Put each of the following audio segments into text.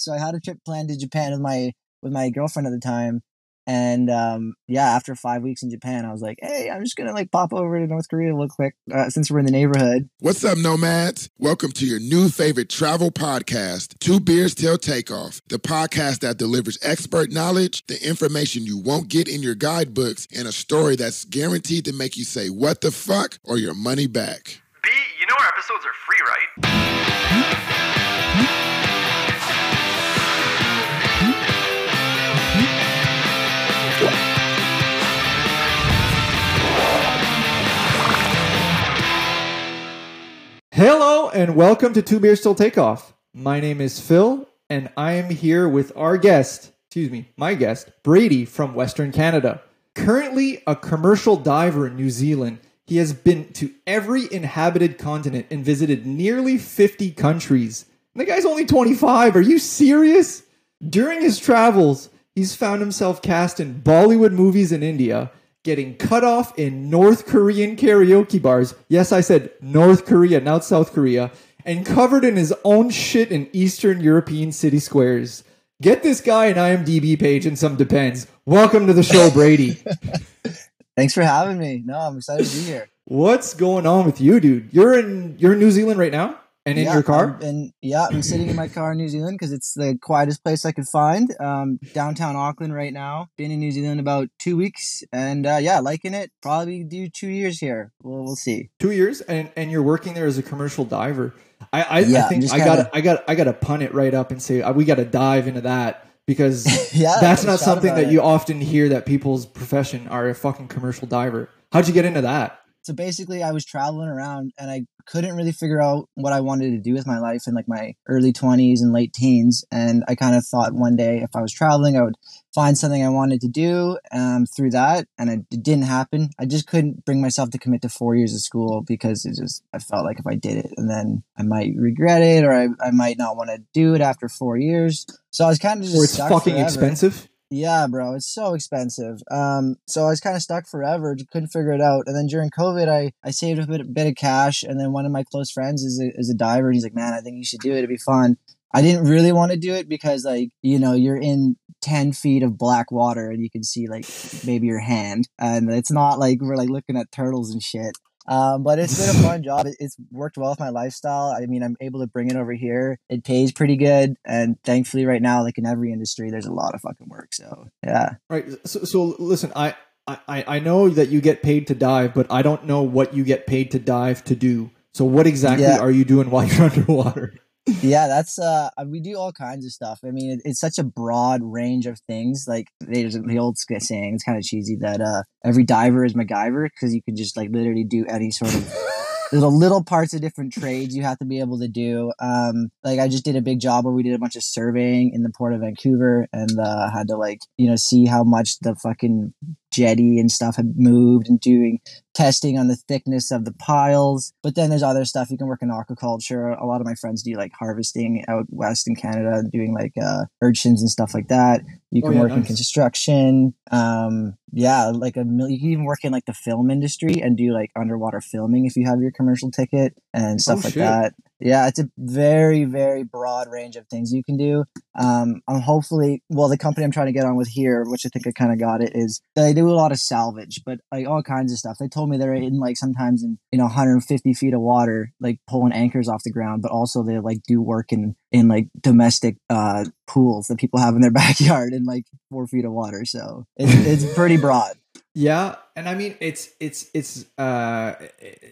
So I had a trip planned to Japan with my with my girlfriend at the time, and um, yeah, after five weeks in Japan, I was like, hey, I'm just gonna like pop over to North Korea real quick uh, since we're in the neighborhood. What's up, nomads? Welcome to your new favorite travel podcast, Two Beers Till Takeoff, the podcast that delivers expert knowledge, the information you won't get in your guidebooks, and a story that's guaranteed to make you say "What the fuck" or your money back. B, you know our episodes are free, right? Hello and welcome to Two Beers Till Takeoff. My name is Phil and I am here with our guest, excuse me, my guest, Brady from Western Canada. Currently a commercial diver in New Zealand, he has been to every inhabited continent and visited nearly 50 countries. And the guy's only 25. Are you serious? During his travels, he's found himself cast in Bollywood movies in India, getting cut off in North Korean karaoke bars. Yes, I said North Korea, not South Korea, and covered in his own shit in Eastern European city squares. Get this guy an IMDb page and some depends. Welcome to the show, Brady. Thanks for having me. No, I'm excited to be here. What's going on with you, dude? You're in you're in New Zealand right now, and in yeah, your car. And yeah, I'm sitting in my car in New Zealand because it's the quietest place I could find. Um, downtown Auckland right now. Been in New Zealand about two weeks, and uh, yeah, liking it. Probably do two years here. We'll we'll see. Two years, and and you're working there as a commercial diver. I I, Yeah, I think I got I got I got to pun it right up and say uh, we got to dive into that because Yeah, that's not something that it. you often hear that people's profession are a fucking commercial diver. How'd you get into that? So basically i was traveling around and i couldn't really figure out what i wanted to do with my life in like my early 20s and late teens and i kind of thought one day if i was traveling i would find something i wanted to do um, through that and it, didn't happen i just couldn't bring myself to commit to four years of school because it just i felt like if i did it and then i might regret it or i, I might not want to do it after four years so i was kind of just Or it's fucking forever. expensive. Yeah, bro, it's so expensive. Um, so I was kind of stuck forever, couldn't figure it out. And then during COVID, I, I saved a bit, bit of cash, and then one of my close friends is a, is a diver, and he's like, "Man, I think you should do it. It'd be fun." I didn't really want to do it because, like, you know, you're in ten feet of black water, and you can see like maybe your hand, and it's not like we're like looking at turtles and shit. Um, but it's been a fun job. It's worked well with my lifestyle. I mean, I'm able to bring it over here. It pays pretty good, and thankfully, right now, like in every industry, there's a lot of fucking work. So yeah, Right. So, so listen, I, I I know that you get paid to dive, but I don't know what you get paid to dive to do. So what exactly Yeah. are you doing while you're underwater? Yeah, that's uh, we do all kinds of stuff. I mean, it, it's such a broad range of things. Like there's the old saying, it's kind of cheesy that uh, every diver is MacGyver because you can just like literally do any sort of little little parts of different trades you have to be able to do. Um, like I just did a big job where we did a bunch of surveying in the port of Vancouver and uh, had to like you know see how much the fucking jetty and stuff had moved and doing testing on the thickness of the piles. But then there's other stuff you can work in aquaculture. A lot of my friends do like harvesting out west in Canada, and doing like uh, urchins and stuff like that. You Oh, can yeah, work in construction. Um, yeah, like a mil- you can even work in like the film industry and do like underwater filming if you have your commercial ticket and stuff Oh, like shit. that. Yeah, it's a very very broad range of things you can do. Um, I'm hopefully well the company I'm trying to get on with here, which I think I kind of got it, is they do a lot of salvage, but like all kinds of stuff. They told me they're in like sometimes in you know 150 feet of water, like pulling anchors off the ground, but also they like do work in in like domestic uh pools that people have in their backyard in like four feet of water. So it's it's pretty broad. Yeah, and I mean it's it's it's uh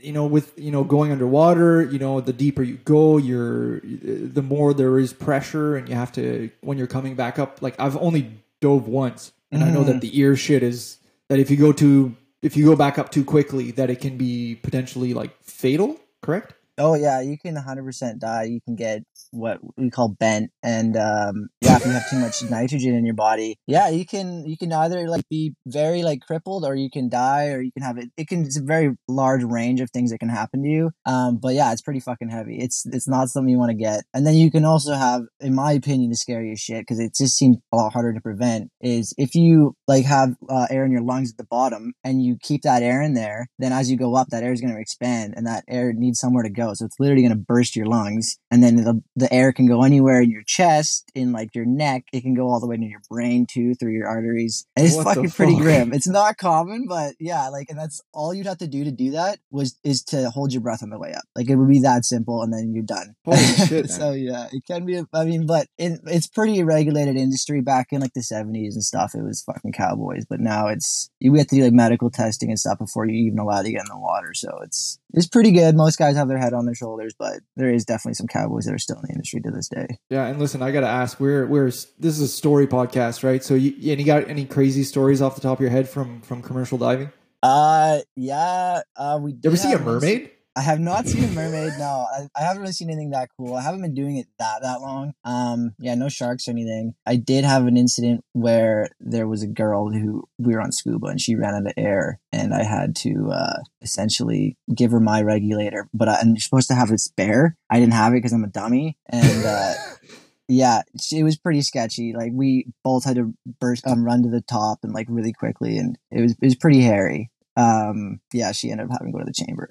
you know with you know going underwater, you know the deeper you go, you're the more there is pressure and you have to when you're coming back up. Like I've only dove once and I know that the ear shit is that if you go to if you go back up too quickly that it can be potentially like fatal, correct? Oh yeah, you can 100% die. You can get what we call bent, and um, yeah, if you have too much nitrogen in your body, yeah, you can you can either like be very like crippled, or you can die, or you can have it. It can it's a very large range of things that can happen to you. Um, but yeah, it's pretty fucking heavy. It's it's not something you want to get. And then you can also have, in my opinion, the scariest shit because it just seems a lot harder to prevent. Is if you like have uh, air in your lungs at the bottom and you keep that air in there, then as you go up, that air is going to expand, and that air needs somewhere to go. So it's literally going to burst your lungs, and then it'll the air can go anywhere in your chest, in like your neck. It can go all the way to your brain too, through your arteries. And it's What fucking pretty fuck? grim. It's not common, but yeah, like, and that's all you'd have to do to do that was is to hold your breath on the way up. Like it would be that simple, and then you're done. Holy shit, so yeah, it can be. a- I mean, but it, it's pretty regulated industry. Back in like the '70s and stuff, it was fucking cowboys. But now it's you have to do like medical testing and stuff before you even allowed to get in the water. So it's it's pretty good. Most guys have their head on their shoulders, but there is definitely some cowboys that are still in the industry to this day. Yeah, and listen, I gotta ask, we're we're this is a story podcast, right? So, you any got any crazy stories off the top of your head from from commercial diving? Uh, yeah. Uh, we Did ever see a mermaid? I have not seen a mermaid. No, I, I haven't really seen anything that cool. I haven't been doing it that that long. Um, yeah, no sharks or anything. I did have an incident where there was a girl who we were on scuba and she ran out of air, and I had to uh, essentially give her my regulator. But I, and you're supposed to have a spare. I didn't have it because I'm a dummy, and uh, yeah, it was pretty sketchy. Like we both had to burst, um, run to the top and like really quickly, and it was it was pretty hairy. Um, yeah, she ended up having to go to the chamber.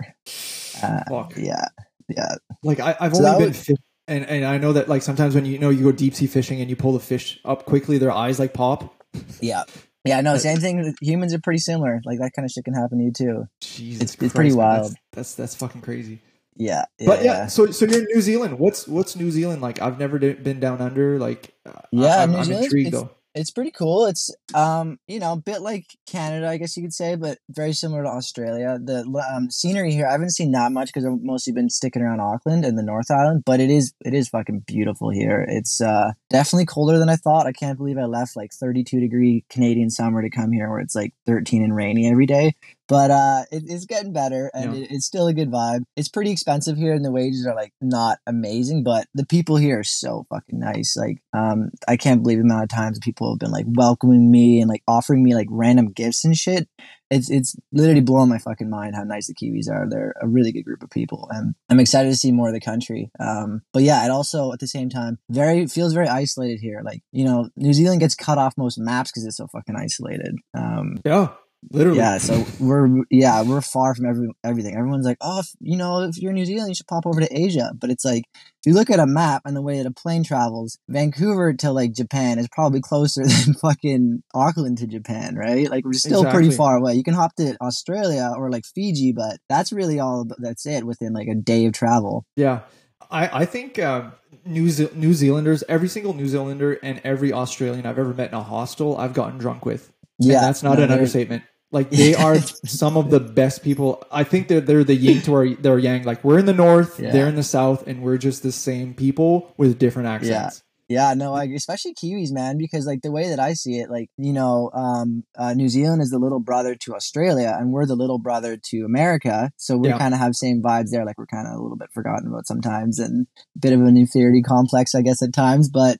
Uh, Fuck. yeah, yeah, Like I, I've So only been was- fish, and and I know that like sometimes when you, know you go deep sea fishing and you pull the fish up quickly, their eyes like pop. yeah, yeah. No, same thing. Humans are pretty similar. Like that kind of shit can happen to you too. Jesus, It's- it's pretty wild. That's, that's that's fucking crazy. Yeah, yeah But yeah, so so you're in New Zealand. What's what's New Zealand like? I've never been down under. Like, uh, Yeah, I, am New I'm intrigued though. It's pretty cool. It's um, you know, a bit like Canada, I guess you could say, but very similar to Australia. The um, scenery here, I haven't seen that much because I've mostly been sticking around Auckland and the North Island. But it is, it is fucking beautiful here. It's uh, definitely colder than I thought. I can't believe I left like 32 degree Canadian summer to come here, where it's like 13 and rainy every day. But uh, it, it's getting better, and Yeah. it, it's still a good vibe. It's pretty expensive here, and the wages are like not amazing, but the people here are so fucking nice. Like, um, I can't believe the amount of times people have been like welcoming me and like offering me like random gifts and shit. It's it's literally blowing my fucking mind how nice the Kiwis are. They're a really good group of people, and I'm excited to see more of the country. Um, but yeah, it also at the same time very feels very isolated here. Like you know, New Zealand gets cut off most maps because it's so fucking isolated. Um, Yeah, literally. yeah, so we're yeah we're far from every everything. Everyone's like, oh, if, you know, if you're in New Zealand, you should pop over to Asia. But it's like if you look at a map and the way that a plane travels, Vancouver to like Japan is probably closer than fucking Auckland to Japan, right? Like we're still pretty far away. You can hop to Australia or like Fiji, but that's really all. That's it within like a day of travel. Yeah, I I think um, New Ze- New Zealanders, every single New Zealander and every Australian I've ever met in a hostel, I've gotten drunk with. And Yeah, that's not no, an understatement. Like they are some of the best people. I think they're they're the yin to our their yang. Like we're in the north, Yeah. they're in the south, and we're just the same people with different accents. Yeah, Yeah, no, I agree. especially Kiwis, man, because like the way that I see it, like you know, um, uh, New Zealand is the little brother to Australia, and we're the little brother to America. So we Yeah. kind of have same vibes there. Like we're kind of a little bit forgotten about sometimes, and a bit of an inferiority complex, I guess, at times. But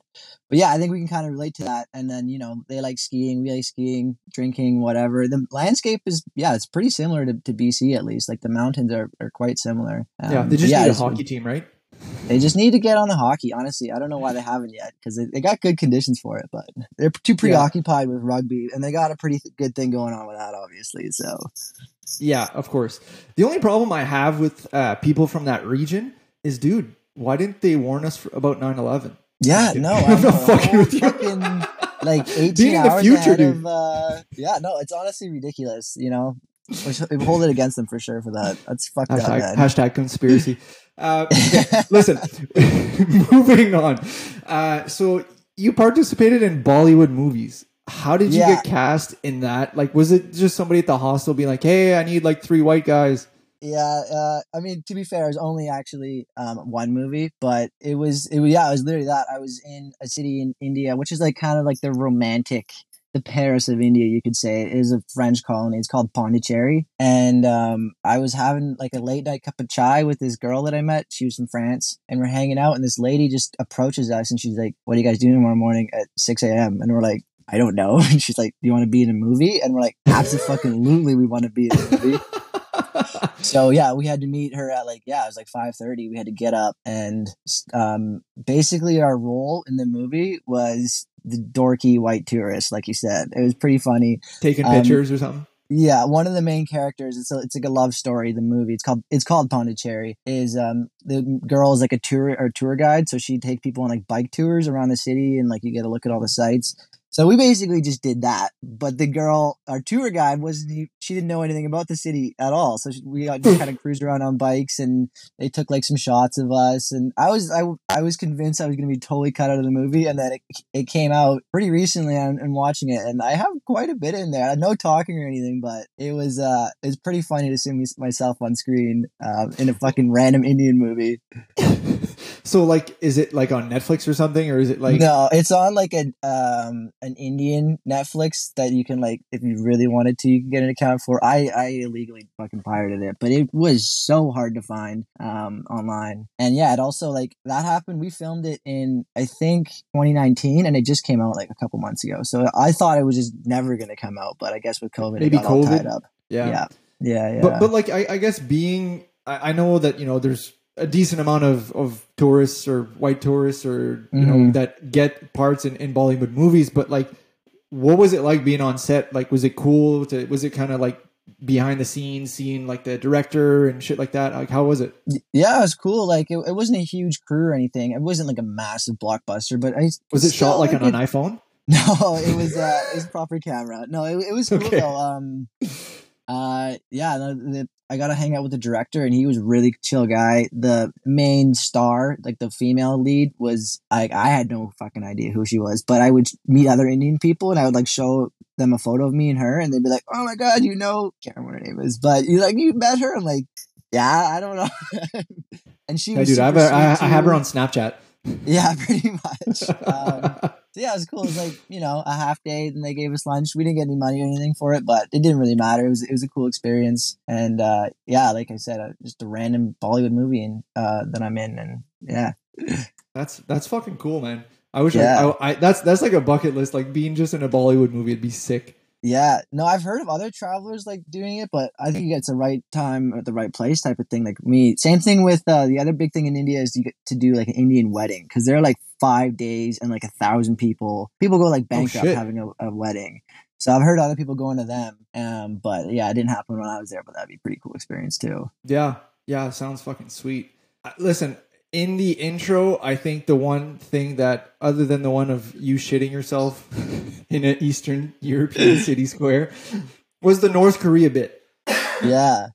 but yeah, I think we can kind of relate to that. And then you know, they like skiing, we like skiing, drinking, whatever. The landscape is yeah, it's pretty similar to, to BC at least. Like the mountains are, are quite similar. Yeah, Um, they just yeah, need a hockey team, right? they just need to get on the hockey. Honestly, I don't know why they haven't yet because they, they got good conditions for it, but they're too preoccupied with rugby, and they got a pretty th- good thing going on with that, obviously. So Yeah, of course. The only problem I have with uh, people from that region is, dude, why didn't they warn us for, about 9-11? Yeah, no, I'm not a fucking with you. fucking, like Being eighteen in the hours future, ahead dude. of. Uh, yeah, no, it's honestly ridiculous. You know, we should hold it against them for sure for that. That's fucked up, Hashtag, man. hashtag conspiracy. Uh, listen, moving on. Uh, so you participated in Bollywood movies. How did you Yeah. get cast in that? Like, was it just somebody at the hostel being like, "Hey, I need like three white guys"? Yeah, uh, I mean, to be fair, it was only actually um, one movie, but it was, it was, yeah, it was literally that. I was in a city in India, which is like kind of like the romantic, the Paris of India, you could say. It is a French colony. It's called Pondicherry, and um, I was having like a late night cup of chai with this girl that I met. She was from France, and we're hanging out, and this lady just approaches us, and she's like, "What are you guys doing tomorrow morning at six a.m.?" And we're like. I don't know. And she's like, "Do you want to be in a movie?" And we're like, "Absolutely, we want to be in a movie." so yeah, we had to meet her at like yeah, it was like five thirty. We had to get up and um, basically our role in the movie was the dorky white tourist, like you said. It was pretty funny. Taking Um, pictures or something? Yeah, one of the main characters. It's a, it's like a love story. The movie. It's called it's called Pondicherry. Is um the girl is like a tour or tour guide, so she takes people on like bike tours around the city, and like you get to look at all the sights. So we basically just did that. But the girl, our tour guide, wasn't. She didn't know anything about the city at all. So we got just kind of cruised around on bikes, and they took like some shots of us. And I was I, I was convinced I was going to be totally cut out of the movie, and then it, it came out pretty recently. And, and watching it, and I have quite a bit in there. No talking or anything, but it was uh it's pretty funny to see me, myself on screen uh, in a fucking random Indian movie. So like, is it like on Netflix or something, or is it like? no, it's on like a um an Indian Netflix that you can like if you really wanted to, you can get an account for. I I illegally fucking pirated it, but it was so hard to find um online. And yeah, it also like that happened. We filmed it in I think 2019, and it just came out like a couple months ago. So I thought it was just never gonna come out, but I guess with COVID, Maybe it got COVID? tied up. yeah. Yeah, yeah, yeah. But but like I, I guess being I, I know that you know there's a decent amount of, of tourists or white tourists or you know Mhm. that get parts in, in Bollywood movies, but like what was it like being on set? Like was it cool to was it kind of like behind the scenes seeing like the director and shit like that? Like how was it? yeah, it was cool. Like it, it wasn't a huge crew or anything. It wasn't like a massive blockbuster, but I Was it shot like on it- an iPhone? No, it was uh, it was proper camera. No, it, it was cool Okay. though. Um, uh, yeah, no, the, I got to hang out with the director, and he was really chill guy. The main star, like the female lead, was like I had no fucking idea who she was, but I would meet other Indian people, and I would like show them a photo of me and her, and they'd be like, "Oh my god, you know," can't remember her name is, but you like you met her. I'm like, yeah, I don't know. and she Yeah, was dude, I have, super her, I, have her on Snapchat. Yeah, pretty much. Um, yeah, it was cool. It was like you know a half day, and they gave us lunch. We didn't get any money or anything for it, but it didn't really matter. It was it was a cool experience, and uh, yeah, like I said, uh, just a random Bollywood movie and uh, that I'm in, and yeah, that's that's fucking cool, man. I wish Yeah. I, I, I that's that's like a bucket list. Like being just in a Bollywood movie, it'd be sick. yeah. No, I've heard of other travelers like doing it, but I think it's the right time at the right place type of thing. Like me, same thing with uh, the other big thing in India is you get to do like an Indian wedding because they're like five days and like a thousand people. People go like bankrupt shit. having a, a wedding. So I've heard other people going to them. Um, but yeah, it didn't happen when I was there, but that'd be a pretty cool experience too. Yeah, yeah, sounds fucking sweet. Uh, Listen, in the intro, I think the one thing that, other than the one of you shitting yourself in an Eastern European city square, was the North Korea bit. Yeah.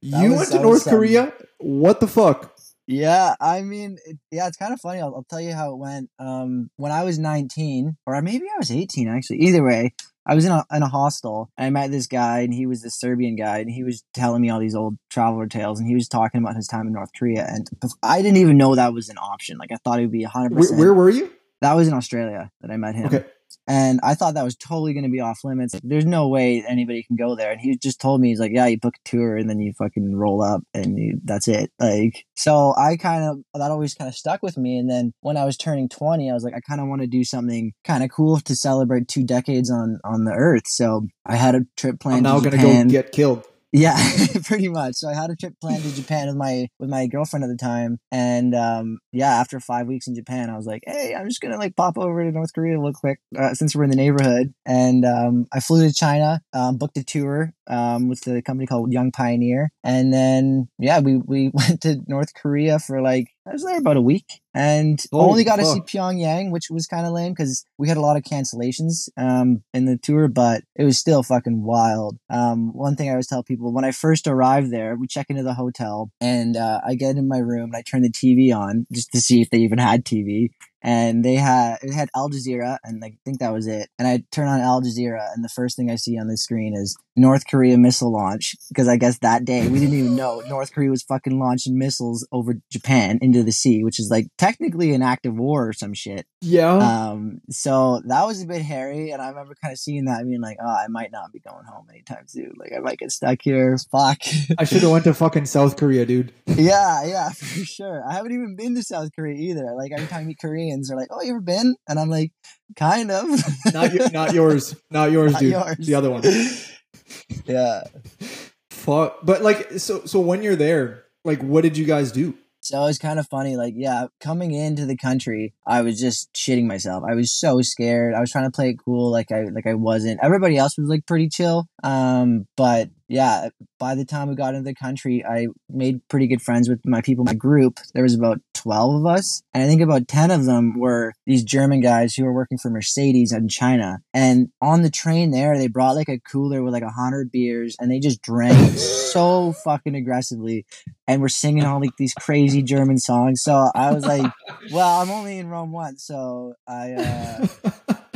You went to North. Korea. What the fuck? Yeah, I mean, it, yeah, it's kind of funny. I'll, I'll tell you how it went. Um, when I was 19, or maybe I was 18 actually. Either way, I was in a in a hostel. And I met this guy, and he was this Serbian guy, and he was telling me all these old traveler tales, and he was talking about his time in North Korea, and I didn't even know that was an option. Like I thought it would be 100. Where, percent where were you? That was in Australia that I met him. Okay. And I thought that was totally going to be off limits. There's no way anybody can go there. And he just told me, he's like, yeah, you book a tour and then you fucking roll up and you, that's it. Like, so I kind of, that always kind of stuck with me. And then when I was turning 20, I was like, I kind of want to do something kind of cool to celebrate two decades on, on the earth. So I had a trip planned I'm now to gonna Japan. go get killed. Yeah, pretty much. So I had a trip planned to Japan with my with my girlfriend at the time, and um, yeah, after five weeks in Japan, I was like, "Hey, I'm just gonna like pop over to North Korea real quick uh, since we're in the neighborhood." And um, I flew to China, um, booked a tour um, with the company called Young Pioneer, and then yeah, we we went to North Korea for like I was there about a week, and only got to see. Pyongyang, which was kind of lame because we had a lot of cancellations um, in the tour, but it was still fucking wild. Um, one thing I always tell people when I first arrived there, we check into the hotel and uh, I get in my room and I turn the TV on just to see if they even had TV. And they had it had Al Jazeera, and I think that was it. And I turn on Al Jazeera, and the first thing I see on the screen is North Korea missile launch because I guess that day we didn't even know North Korea was fucking launching missiles over Japan into the sea, which is like technically an act of war or some shit. Yeah. Um, so that was a bit hairy, and I remember kind of seeing that, I mean, like, "Oh, I might not be going home anytime soon. Like, I might get stuck here. Fuck." I should have went to fucking South Korea, dude. yeah, yeah, for sure. I haven't even been to South Korea either. Like every time I meet Koreans, they're like, "Oh, you ever been?" And I'm like, "Kind of." Not y- not yours. Not yours, Not dude. yours. The other one. yeah. Fuck. But like, so so when you're there, like, what did you guys do? So it was kind of funny. Like, yeah, coming into the country, I was just shitting myself. I was so scared. I was trying to play it cool, like I like I wasn't. Everybody else was like pretty chill. Um, but yeah, by the time we got into the country, I made pretty good friends with my people, my group. There was about 12 of us. And I think about 10 of them were these German guys who were working for Mercedes in China. And on the train there, they brought like a cooler with like a hundred beers and they just drank so fucking aggressively and were singing all like these crazy German songs. So I was like, well, I'm only in Rome once. So I, uh,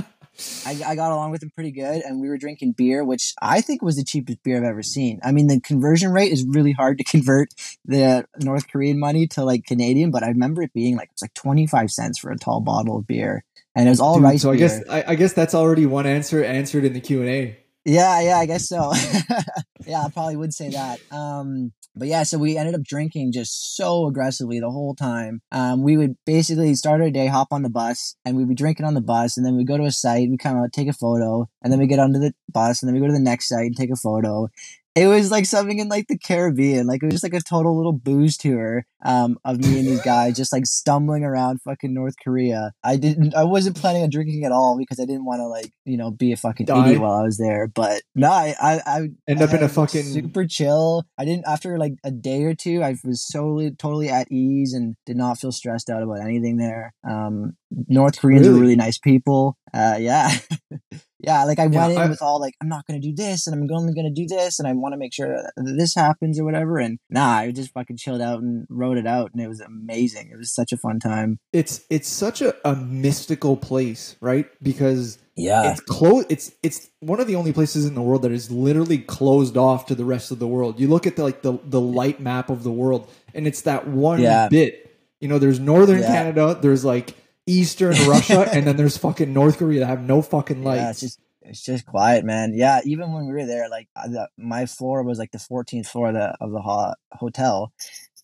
I, I got along with him pretty good, and we were drinking beer, which I think was the cheapest beer I've ever seen. I mean, the conversion rate is really hard to convert the North Korean money to like Canadian, but I remember it being like it's like twenty five cents for a tall bottle of beer, and it was all Dude, rice. so I guess I, I guess that's already one answer answered in the Q and A. Yeah, yeah, I guess so. yeah, I probably would say that. Um, but yeah, so we ended up drinking just so aggressively the whole time. Um, we would basically start our day, hop on the bus, and we'd be drinking on the bus, and then we'd go to a site, we kind of take a photo, and then we get onto the bus, and then we go to the next site and take a photo. It was like something in like the Caribbean, like it was just like a total little booze tour um, of me and these guys just like stumbling around fucking North Korea. I didn't, I wasn't planning on drinking at all because I didn't want to like you know be a fucking Die. idiot while I was there. But no, I, I, I End up in a fucking super chill. I didn't after like a day or two. I was solely totally at ease and did not feel stressed out about anything there. Um, North Koreans Really? were really nice people. Uh, yeah, yeah. Like I Yeah, went in I- with all like I'm not gonna do this and I'm only gonna do this and I want to make sure that this happens or whatever. And nah, I just fucking chilled out and wrote it out and it was amazing. It was such a fun time. it's it's such a, a mystical place, right? Because Yeah, it's close. It's it's one of the only places in the world that is literally closed off to the rest of the world. You look at the like the the light map of the world, and it's that one Yeah. bit. You know, there's northern Yeah. Canada, there's like eastern Russia, and then there's fucking North Korea that have no fucking lights. Yeah, it's just it's just quiet, man. Yeah, even when we were there, like the, my floor was like the 14th floor of the of the ho- hotel,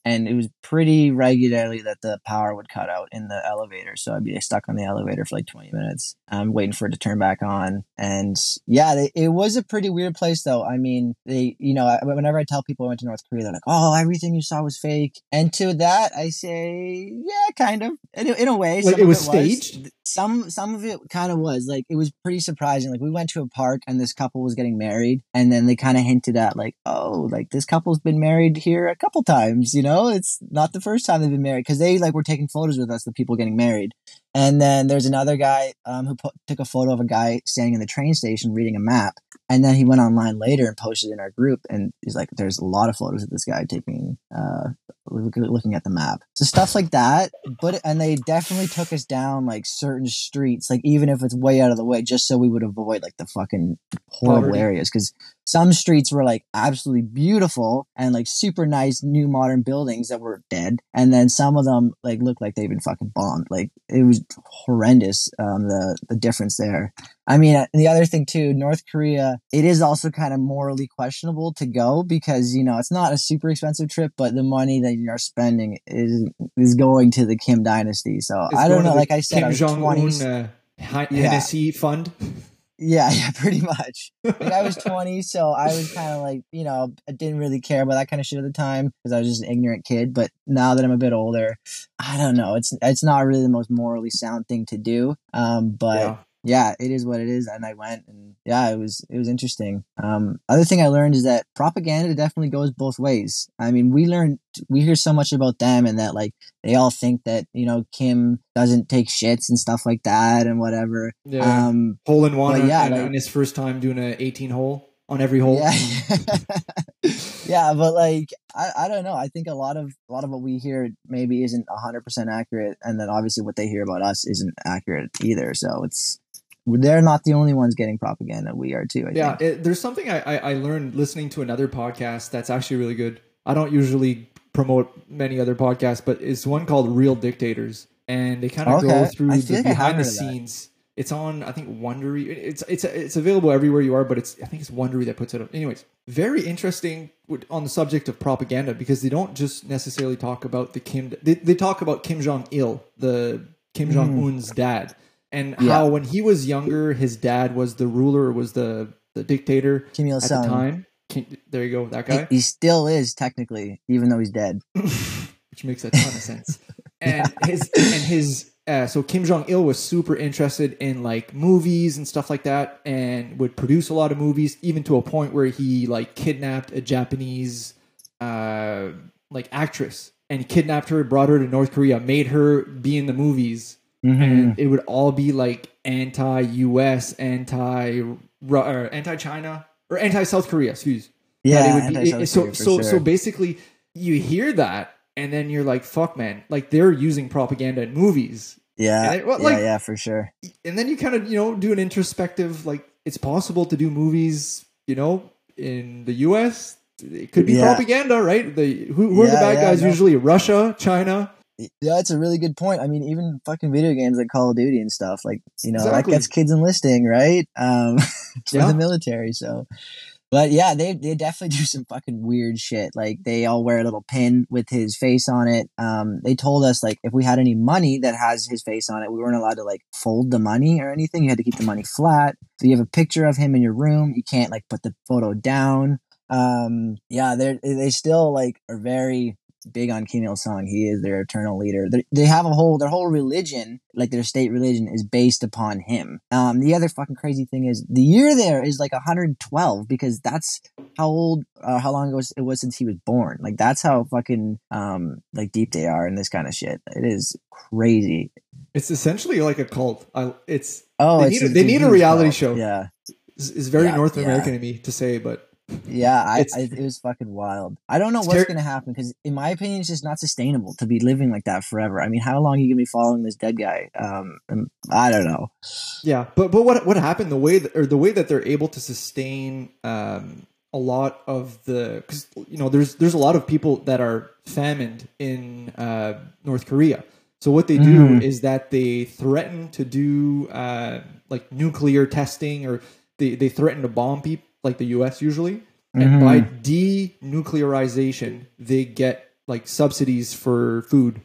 and it was pretty regularly that the power would cut out in the elevator. So I'd be stuck on the elevator for like 20 minutes, um, waiting for it to turn back on. And yeah, they, it was a pretty weird place, though. I mean, they, you know, I, whenever I tell people I went to North Korea, they're like, "Oh, everything you saw was fake." And to that, I say, yeah, kind of, in, a- in a way. Like, some it was staged? some some of it kind of was like it was pretty surprising like we went to a park and this couple was getting married and then they kind of hinted at like oh like this couple's been married here a couple times you know it's not the first time they've been married because they like were taking photos with us the people getting married. And then there's another guy um, who put, took a photo of a guy standing in the train station reading a map. And then he went online later and posted in our group and he's like there's a lot of photos of this guy taking uh looking at the map. So stuff like that but and they definitely took us down like certain streets like even if it's way out of the way just so we would avoid like the fucking horrible Poverty. areas because some streets were like absolutely beautiful and like super nice new modern buildings that were dead and then some of them like looked like they've been fucking bombed like it was horrendous um the the difference there I mean, uh, the other thing too, North Korea, it is also kind of morally questionable to go because you know it's not a super expensive trip, but the money that you're spending is is going to the Kim dynasty. So It's I don't know. Like I said, Kim Jong 20s. Un uh, Hi- Yeah. Hennessy Fund. Yeah, yeah, pretty much. Like I was 20, so I was kind of like, you know, I didn't really care about that kind of shit at the time because I was just an ignorant kid. But now that I'm a bit older, I don't know. It's it's not really the most morally sound thing to do. Um, but yeah. Yeah, it is what it is. And I went and yeah, it was, it was interesting. Um, other thing I learned is that propaganda definitely goes both ways. I mean, we learned, we hear so much about them and that like they all think that, you know, Kim doesn't take shits and stuff like that and whatever. Yeah. Um, hole in one yeah, like- on his first time doing a 18 hole on every hole. yeah. yeah, but like, I, I don't know. I think a lot of, a lot of what we hear maybe isn't hundred percent accurate. And then obviously what they hear about us isn't accurate either. So it's, they're not the only ones getting propaganda. We are too. I Yeah, think. it, there's something I, I, I learned listening to another podcast that's actually really good. I don't usually promote many other podcasts, but it's one called Real Dictators, and they kind of go through the like behind the scenes. It's on, I think, Wondery. It's it's it's available everywhere you are, but it's I think it's Wondery that puts it up. Anyways, very interesting on the subject of propaganda because they don't just necessarily talk about the Kim. They, they talk about Kim Jong Il, the Kim mm. Jong Un's dad, and. Yeah. how when he was younger, his dad was the ruler, was the the dictator Kim Il at the Sung. time. Kim, there you go, that guy. he still is technically, even though he's dead. which makes a ton of sense. And his and his uh, so Kim Jong Il was super interested in like movies and stuff like that, and would produce a lot of movies, even to a point where he like kidnapped a Japanese uh, like actress and kidnapped her, brought her to North Korea, made her be in the movies, Mhm. and it would all be like anti-U.S., anti or anti-China or anti-South Korea. Excuse. yeah, That it would be- it- so so sure. so basically, you hear that, and then you're like, "Fuck, man!" Like they're using propaganda in movies, yeah, it- well, yeah, like- yeah, for sure. and then you kind of you know do an introspective like it's possible to do movies you know in the us it could be Yeah. propaganda right the who, who are the bad yeah, guys no. usually russia china Yeah, that's a really good point. I mean, even fucking video games like Call of Duty and stuff, like you know, Exactly. that gets kids enlisting, right? Um, for Yeah. the military. So, but yeah, they they definitely do some fucking weird shit. Like they all wear a little pin with his face on it. Um, they told us like if we had any money that has his face on it, we weren't allowed to like fold the money or anything. You had to keep the money flat. So you have a picture of him in your room. You can't like put the photo down. Um, yeah, they they still like are very big on Kim Il Sung. He is their eternal leader. They, they have a whole their whole religion, like their state religion, is based upon him. Um, the other fucking crazy thing is the year there is like 112 because that's how old, uh, how long ago it was since he was born. Like that's how fucking um like deep they are in this kind of shit. It is crazy. it's essentially like a cult I, it's Oh, They it's need a- they need a reality cult. show. Yeah, is, is very Yeah, north yeah. american to me to say but yeah. I, I it was fucking wild. I don't know what's ter- gonna happen because, in my opinion, it's just not sustainable to be living like that forever. I mean, how long are you gonna be following this dead guy? Um, I don't know. yeah but but what what happened the way that, or the way that they're able to sustain um a lot of the because you know there's there's a lot of people that are famined in uh north korea so what they do Mhm. is that they threaten to do uh like nuclear testing or they they threaten to bomb people like the us usually and Mhm. by denuclearization they get like subsidies for food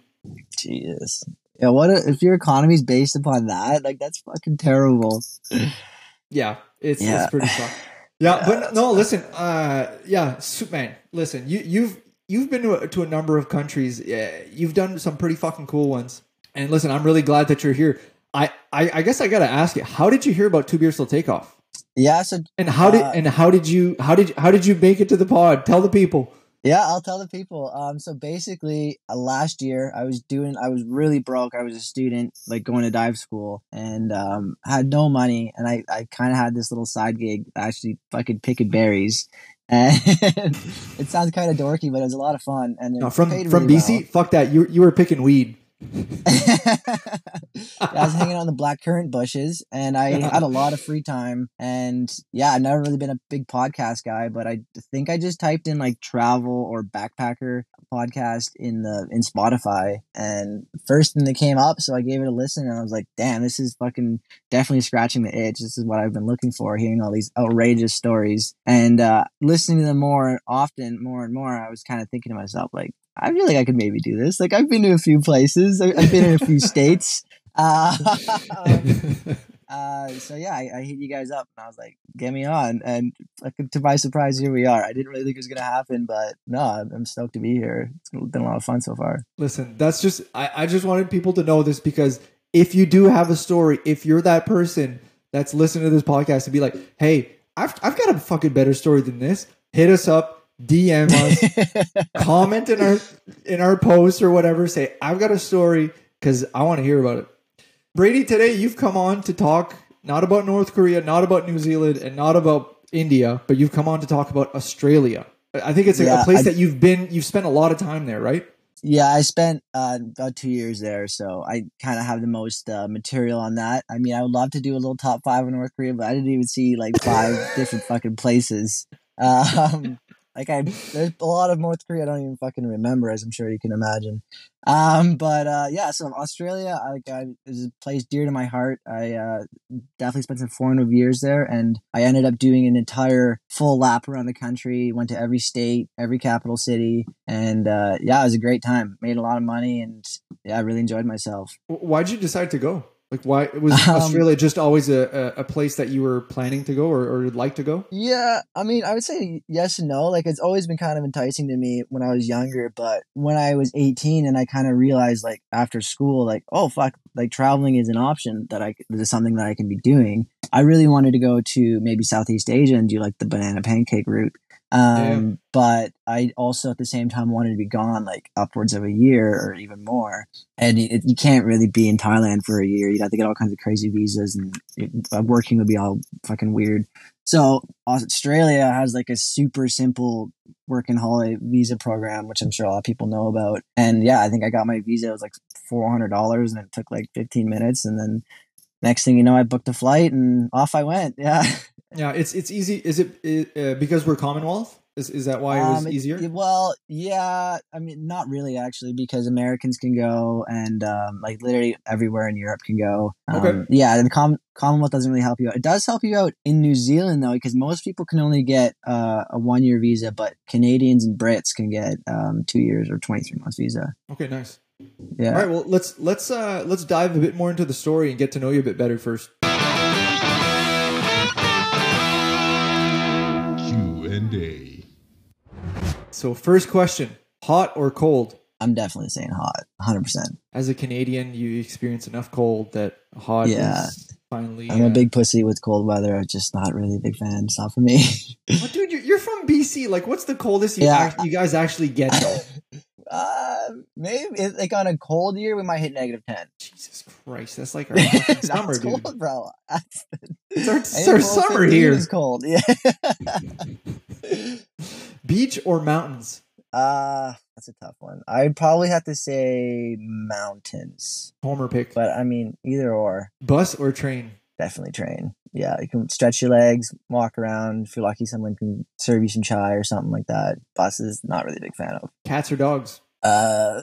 Jesus. Yeah, what a, if your economy's based upon that? Like that's fucking terrible. Yeah, it's Yeah. it's pretty fucked. Yeah, Yeah, but no, listen. Uh, yeah, Soup man, listen. You you've you've been to a, to a number of countries. Yeah, you've done some pretty fucking cool ones. And listen, I'm really glad that you're here. I I, I guess I gotta ask you, how did you hear about Two Beers Till Takeoff? Yeah, so And how did Uh, and how did you how did how did you make it to the pod? Tell the people. yeah, I'll tell the people. Um, so basically, uh, last year I was doing, I was really broke. I was a student, like going to dive school, and um, had no money, and I, I kind of had this little side gig, actually fucking picking berries. And it sounds kind of dorky, but it was a lot of fun. And No, from from really BC. well. Fuck that. You you were picking weed. I was hanging on the black currant bushes and I had a lot of free time. And yeah, I've never really been a big podcast guy, but I think I just typed in like travel or backpacker podcast in the in Spotify and first thing that came up, so I gave it a listen and I was like, damn, this is fucking definitely scratching the itch. This is what I've been looking for, hearing all these outrageous stories. And uh listening to them more often, more and more, I was kind of thinking to myself, like, I feel like I could maybe do this. Like I've been to a few places. I've been in a few states. Uh, uh, so yeah, I, I hit you guys up and I was like, get me on. And to my surprise, here we are. I didn't really think it was gonna happen, but no, I'm, I'm stoked to be here. It's been a lot of fun so far. Listen, that's just I, I just wanted people to know this because if you do have a story, if you're that person that's listening to this podcast and be like, hey, I've I've got a fucking better story than this, hit us up, DM us, comment in our in our post or whatever, say, I've got a story because I want to hear about it. Brady, today you've come on to talk not about North Korea, not about New Zealand, and not about India, but you've come on to talk about Australia. I think it's a, a place I- that you've been, you've spent a lot of time there, right? Yeah, I spent uh, about two years there, so I kind of have the most uh, material on that. I mean, I would love to do a little top five in North Korea, but I didn't even see like five different fucking places. Um, like I, there's a lot of North Korea I don't even fucking remember, as I'm sure you can imagine. Um, but uh, yeah, so Australia, I, I is a place dear to my heart. I uh, definitely spent some formative years there, and I ended up doing an entire full lap around the country. Went to every state, every capital city, and uh, yeah, it was a great time. Made a lot of money, and yeah, I really enjoyed myself. Why'd you decide to go? Like, why was Um, Australia just always a, a, place that you were planning to go or, or would like to go? Yeah, I mean, I would say yes and no. Like, it's always been kind of enticing to me when I was younger, but when I was 18 and I kind of realized, like, after school, like, oh, fuck, like, traveling is an option that I, this is something that I can be doing. I really wanted to go to maybe Southeast Asia and do, like, the banana pancake route. Um, but I also at the same time wanted to be gone like upwards of a year or even more. And it, you can't really be in Thailand for a year. You'd have to get all kinds of crazy visas and it, uh, working would be all fucking weird. So Australia has like a super simple work and holiday visa program, which I'm sure a lot of people know about. And yeah, I think I got my visa. It was like four hundred dollars, and it took like 15 minutes. And then next thing you know, I booked a flight and off I went. Yeah. Yeah, it's it's easy. Is it uh, because we're Commonwealth? Is is that why it was Um, it- easier? it- well, yeah. I mean, not really actually, because Americans can go and um, like literally everywhere in Europe can go. Um, Okay. Yeah, the Com- Commonwealth doesn't really help you out. It does help you out in New Zealand though, because most people can only get uh, a one year visa, but Canadians and Brits can get um, two years or twenty three months visa. okay, nice. Yeah. All right, well let's let's uh let's dive a bit more into the story and get to know you a bit better first. Q. So first question: hot or cold? I'm definitely saying hot, hundred percent. As a Canadian, you experience enough cold that hot Yeah. is finally. I'm uh, a big pussy with cold weather. I'm just not really a big fan. It's not for me. But dude, you're, you're from BC. Like, what's the coldest you, Yeah. act- you guys actually get though? uh, maybe like on a cold year we might hit negative ten. Jesus Christ, that's like our summer, dude. bro. That's, It's our, it's our summer 15 here. is cold. Yeah. Beach or mountains? uh that's a tough one. I'd probably have to say mountains, Homer pick. but I mean either or. Bus or train? Definitely train. Yeah, you can stretch your legs, walk around. If you're lucky, someone can serve you some chai or something like that. Buses, not really a big fan of. Cats or dogs? Uh,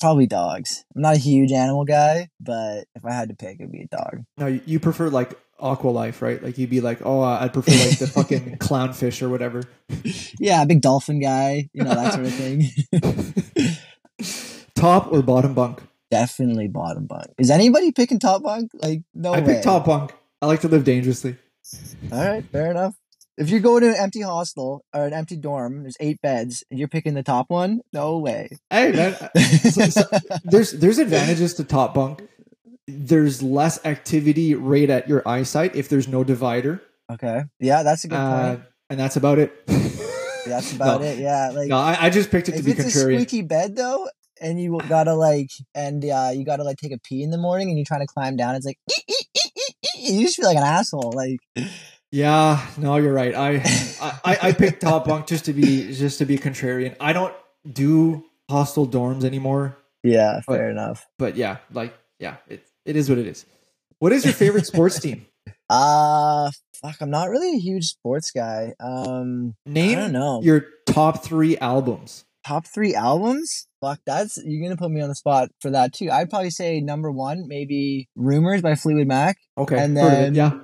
probably dogs. I'm not a huge animal guy, but if I had to pick, it'd be a dog. No, you, prefer like aqua life, right? Like you'd be like, oh, uh, I'd prefer like the fucking clownfish or whatever. Yeah, big dolphin guy, you know that sort of thing. Top or bottom bunk? Definitely bottom bunk. Is anybody picking top bunk? Like no I way. pick top bunk. I like to live dangerously. All right, fair enough. If you go to an empty hostel or an empty dorm, there's eight beds, and you're picking the top one, no way. Hey man, so- so- there's there's advantages to top bunk. There's less activity rate at your eyesight if there's no divider, okay, yeah, that's a good uh, point. and that's about it. That's about no, it. Yeah, like No, I, I just picked it to if be it's a squeaky bed though, and you gotta like, and uh, you gotta like take a pee in the morning, and you're trying to climb down, it's like, you just feel like an asshole. Like, Yeah, no, you're right. I, I I picked top bunk just to be just to be contrarian. I don't do hostel dorms anymore, yeah, But- fair enough. but yeah, like yeah, it it is what it is. What is your favorite sports team? Uh fuck, I'm not really a huge sports guy. Um, I Name don't know. your top three albums. top three albums? Fuck, that's you're gonna put me on the spot for that too. I'd probably say number one, maybe "Rumors" by Fleetwood Mac. Okay, And of it, then- yeah,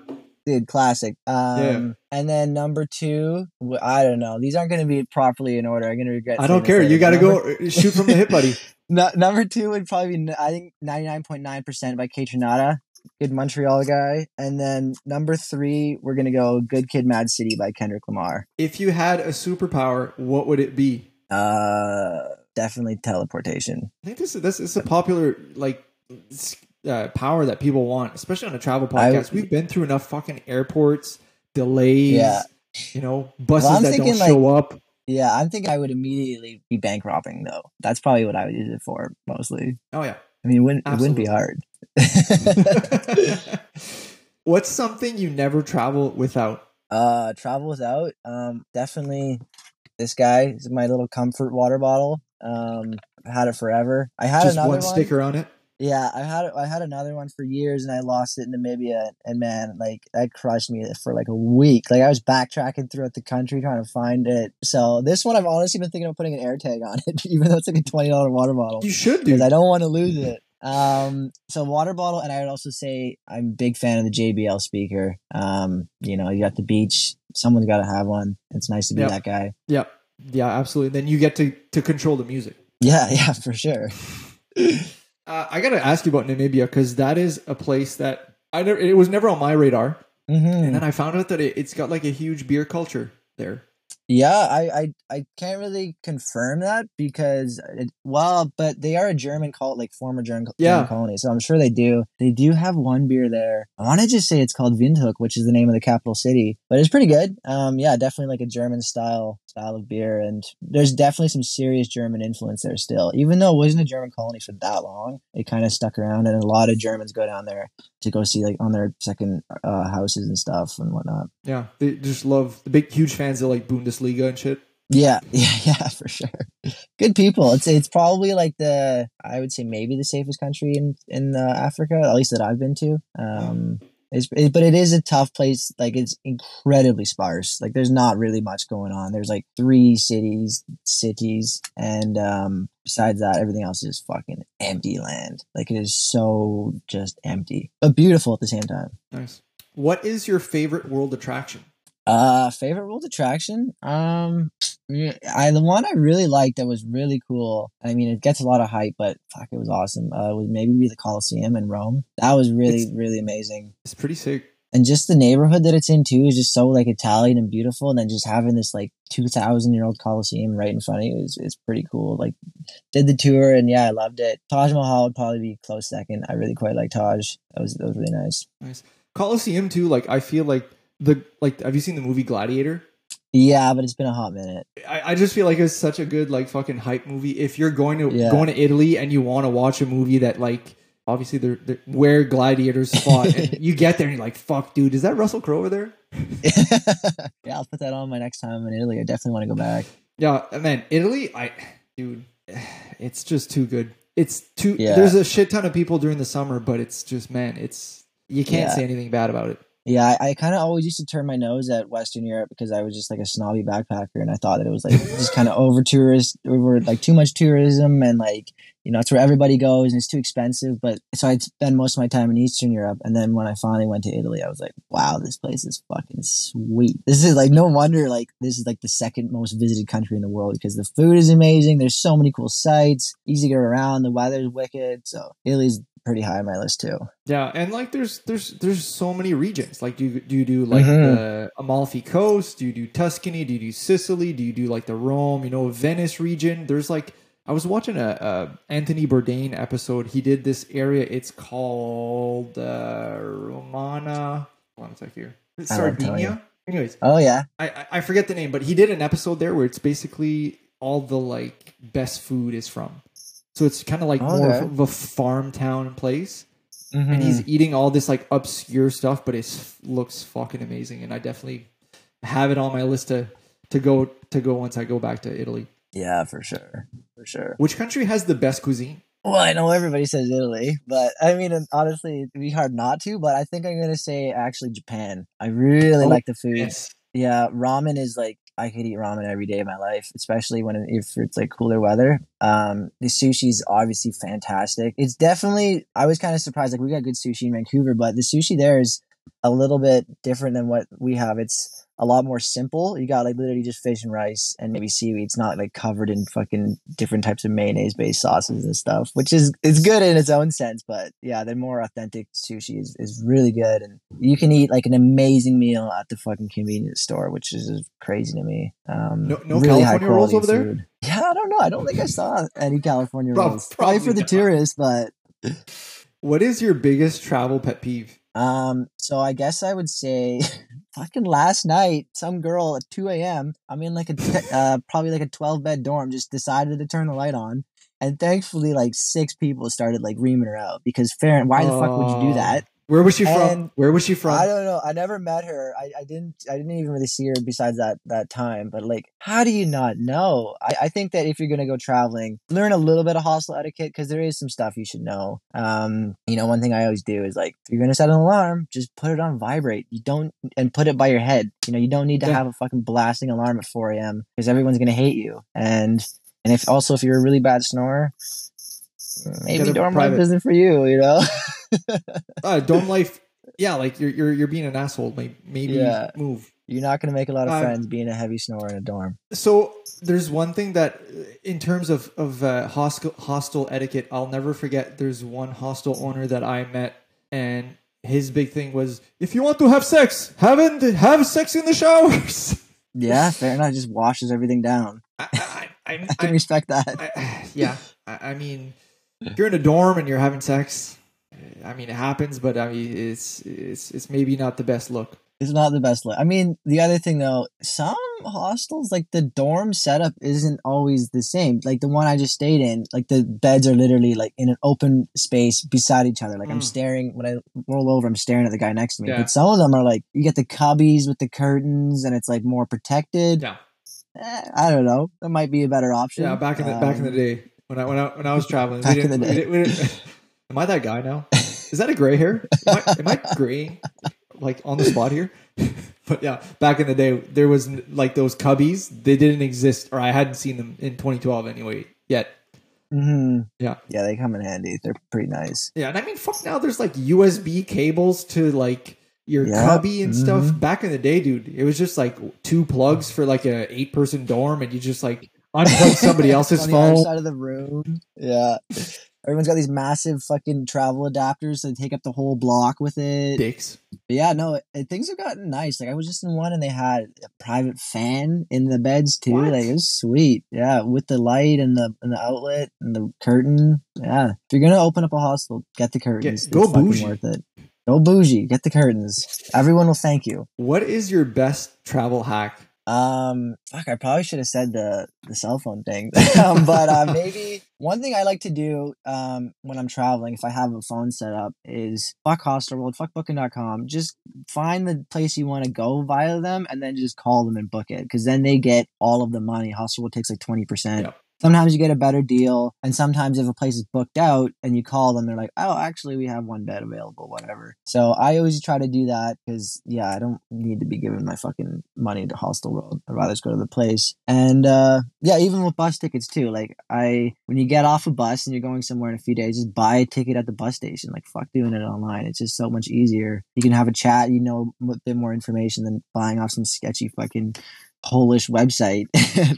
Dude, classic. Um, Yeah. and then number two, I don't know. These aren't gonna be properly in order. I'm gonna regret. I don't care. later. You got to Number- go shoot from the hip, buddy. No, number two would probably be I think ninety nine point nine percent by Kate good Montreal guy, and then number three we're gonna go Good Kid, Mad City by Kendrick Lamar. If you had a superpower, what would it be? Uh, definitely teleportation. I think this is this is a popular like uh, power that people want, especially on a travel I- podcast. We've been through enough fucking airports, delays, Yeah. you know, buses Well, that don't show up. Yeah, I'm thinking I would immediately be bank robbing though. That's probably what I would use it for mostly. Oh yeah. I mean, it wouldn't it wouldn't be hard. What's something you never travel without? uh, travel without. Um, definitely this guy is my little comfort water bottle. Um, I've had it forever. I had Just another one one. sticker on it. Yeah, I had I had another one for years and I lost it in Namibia and man, like that crushed me for like a week. Like I was backtracking throughout the country trying to find it. So this one I've honestly been thinking of putting an air tag on it, even though it's like a twenty dollar water bottle. You should do. I don't want to lose it. Um so water bottle and I would also say I'm a big fan of the JBL speaker. Um, you know, you got the beach, someone's gotta have one. It's nice to be Yep. that guy. Yeah, yeah, absolutely. Then you get to to control the music. Yeah, yeah, for sure. Uh, I gotta ask you about Namibia because that is a place that I never. It was never on my radar, Mm-hmm. and then I found out that it, it's got like a huge beer culture there. Yeah, I, I I can't really confirm that because it, well, but they are a German cult, like former German, Yeah. German colony, so I'm sure they do. They do have one beer there. I want to just say it's called Windhoek, which is the name of the capital city, but it's pretty good. Um, yeah, definitely like a German style style of beer, and there's definitely some serious German influence there still. Even though it wasn't a German colony for that long, it kind of stuck around, and a lot of Germans go down there to go see like on their second uh, houses and stuff and whatnot. Yeah, they just love the big, huge fans of like Bundesliga and shit. Yeah, yeah, yeah, for sure. Good people. It's it's probably like the I would say maybe the safest country in in uh, Africa, at least that I've been to. Um, it's it, but it is a tough place. Like it's incredibly sparse. Like there's not really much going on. There's like three cities, cities, and um, besides that, everything else is fucking empty land. Like it is so just empty, but beautiful at the same time. Nice. What is your favorite world attraction? Uh, favorite world attraction? Um, I the one I really liked that was really cool. I mean, it gets a lot of hype, but fuck, it was awesome. Uh, was maybe be the Colosseum in Rome. That was really It's- really amazing. It's pretty sick. And just the neighborhood that it's in too is just so like Italian and beautiful. And then just having this like two thousand year old Colosseum right in front of you is is pretty cool. Like, did the tour and yeah, I loved it. Taj Mahal would probably be close second. I really quite like Taj. That was that was really nice. Nice. Coliseum too. Like I feel like the like. Have you seen the movie Gladiator? Yeah, but it's been a hot minute. I, I just feel like it's such a good like fucking hype movie. If you're going to Yeah. going to Italy and you want to watch a movie that like obviously they're, they're where gladiators fought, and you get there and you're like, "Fuck, dude, is that Russell Crowe over there?" yeah, I'll put that on my next time I'm in Italy. I definitely want to go back. Yeah, man, Italy, I dude, it's just too good. It's too. Yeah. There's a shit ton of people during the summer, but it's just man, it's you can't Yeah. say anything bad about it. Yeah, I, I kind of always used to turn my nose at Western Europe because I was just like a snobby backpacker, and I thought that it was like just kind of over tourist, over like too much tourism, and like you know it's where everybody goes and it's too expensive. But so I'd spend most of my time in Eastern Europe, and then when I finally went to Italy, I was like, wow, this place is fucking sweet. This is like no wonder like this is like the second most visited country in the world because the food is amazing. There's so many cool sights, easy to get around. The weather's wicked, so Italy's pretty high on my list too. Yeah, and like there's there's there's so many regions. Like do you do you do like Mhm. the Amalfi Coast? Do you do Tuscany? Do you do Sicily? Do you do like the Rome? You know, Venice region? There's like I was watching a, a Anthony Bourdain episode. He did this area. It's called uh, Romana. Hold on a sec here. Sardinia. Anyways, Oh yeah, I I forget the name, but he did an episode there where it's basically all the like best food is from. So it's kind of like more of a farm town place Mm-hmm. and he's eating all this like obscure stuff, but it looks fucking amazing. And I definitely have it on my list to to go to go once I go back to Italy. Yeah, for sure. For sure. Which country has the best cuisine? Well, I know everybody says Italy, but I mean, honestly, it'd be hard not to, but I think I'm going to say actually Japan. I really Oh, like the food. Yes. Yeah, ramen is like, I could eat ramen every day of my life, especially when if it's like cooler weather. Um, the sushi is obviously fantastic. It's definitely, I was kind of surprised. Like, we got good sushi in Vancouver, but the sushi there is a little bit different than what we have. It's a lot more simple. You got like literally just fish and rice and maybe seaweed. It's not like covered in fucking different types of mayonnaise based sauces and stuff, which is it's good in its own sense. But yeah, the more authentic sushi is, is really good, and you can eat like an amazing meal at the fucking convenience store, which is crazy to me. Um, No- no California rolls over there? food. Yeah, I don't know. I don't think I saw any California rolls. Probably for the not. tourists, but What is your biggest travel pet peeve? Um, so I guess I would say, fucking last night, some girl at two a.m. I'm in like a, uh, probably like a twelve bed dorm, just decided to turn the light on, and thankfully, like six people started like reaming her out because fair. Why the fuck would you do Oh. that? Where was she from? And Where was she from? I don't know. I never met her. I, I didn't. I didn't even really see her besides that that time. But like, how do you not know? I, I think that if you're gonna go traveling, learn a little bit of hostel etiquette because there is some stuff you should know. Um, you know, one thing I always do is like, if you're gonna set an alarm, just put it on vibrate. You don't and put it by your head. You know, you don't need to Yeah. have a fucking blasting alarm at 4 a.m. because everyone's gonna hate you. And and if also if you're a really bad snorer. Maybe dorm life isn't for you, you know. uh, dorm life yeah, like you're you're you're being an asshole. Maybe, maybe Yeah. move. You're not going to make a lot of Uh, friends being a heavy snorer in a dorm. So there's one thing that, in terms of of uh, hostel hostel etiquette, I'll never forget. There's one hostel owner that I met, and his big thing was, if you want to have sex, have in have sex in the showers. Yeah, fair enough. Just washes everything down. I, I, I, I can respect that. Yeah, I, I mean, if you're in a dorm and you're having sex, I mean, it happens, but I mean, it's it's it's maybe not the best look. It's not the best look. I mean, the other thing though, some hostels like the dorm setup isn't always the same. Like the one I just stayed in, like the beds are literally like in an open space beside each other. Like I'm Mm. staring when I roll over, I'm staring at the guy next to me. Yeah. But some of them are like you get the cubbies with the curtains, and it's like more protected. Yeah, Eh, I don't know. That might be a better option. yeah. Back in the back in the Um, day when I when I when I was traveling, Back in the we day. didn't- we didn't- am I that guy now? Is that a gray hair? Am I, am I graying like on the spot here? but yeah, back in the day, there was like those cubbies. They didn't exist, or I hadn't seen them in 2012 anyway yet. mhm. Yeah. Yeah, they come in handy. They're pretty nice. Yeah, and I mean, fuck now. There's like USB cables to like your Yeah. cubby and stuff. Mhm. Back in the day, dude, it was just like two plugs for like a eight person dorm, and you just like unplug somebody else's on the other phone. side of the room. Yeah. Everyone's got these massive fucking travel adapters that take up the whole block with it. Dicks. But yeah, no, it, things have gotten nice. Like I was just in one and they had a private fan in the beds too. What? Like it was sweet. Yeah, with the light and the and the outlet and the curtain. Yeah, if you're gonna open up a hostel, get the curtains. go it's bougie. worth it. Go bougie. Get the curtains. Everyone will thank you. What is your best travel hack? Um, fuck, I probably should have said the the cell phone thing. um, but uh, maybe one thing I like to do um when I'm traveling, if I have a phone set up, is fuck Hostel World, fuck Booking.com. Just find the place you want to go via them, and then just call them and book it, because then they get all of the money. Hostel World takes like twenty percent. Yep. Sometimes you get a better deal, and sometimes if a place is booked out and you call them, they're like, "Oh, actually, we have one bed available, whatever." So I always try to do that because, yeah, I don't need to be giving my fucking money to Hostel World. I'd rather just go to the place. And uh, yeah, even with bus tickets too. Like I, when you get off a bus and you're going somewhere in a few days, just buy a ticket at the bus station. Like fuck doing it online. It's just so much easier. You can have a chat. You know a bit more information than buying off some sketchy fucking Polish website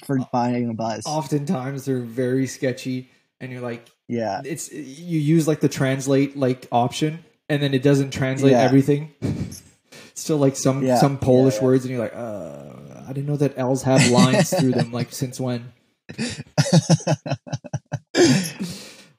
for buying a bus. Oftentimes they're very sketchy, and you're like, Yeah. it's you use like the translate like option, and then it doesn't translate Yeah. everything. Still like some Yeah, some Polish yeah, words, and you're like, uh, I didn't know that L's have lines through them. Like since when?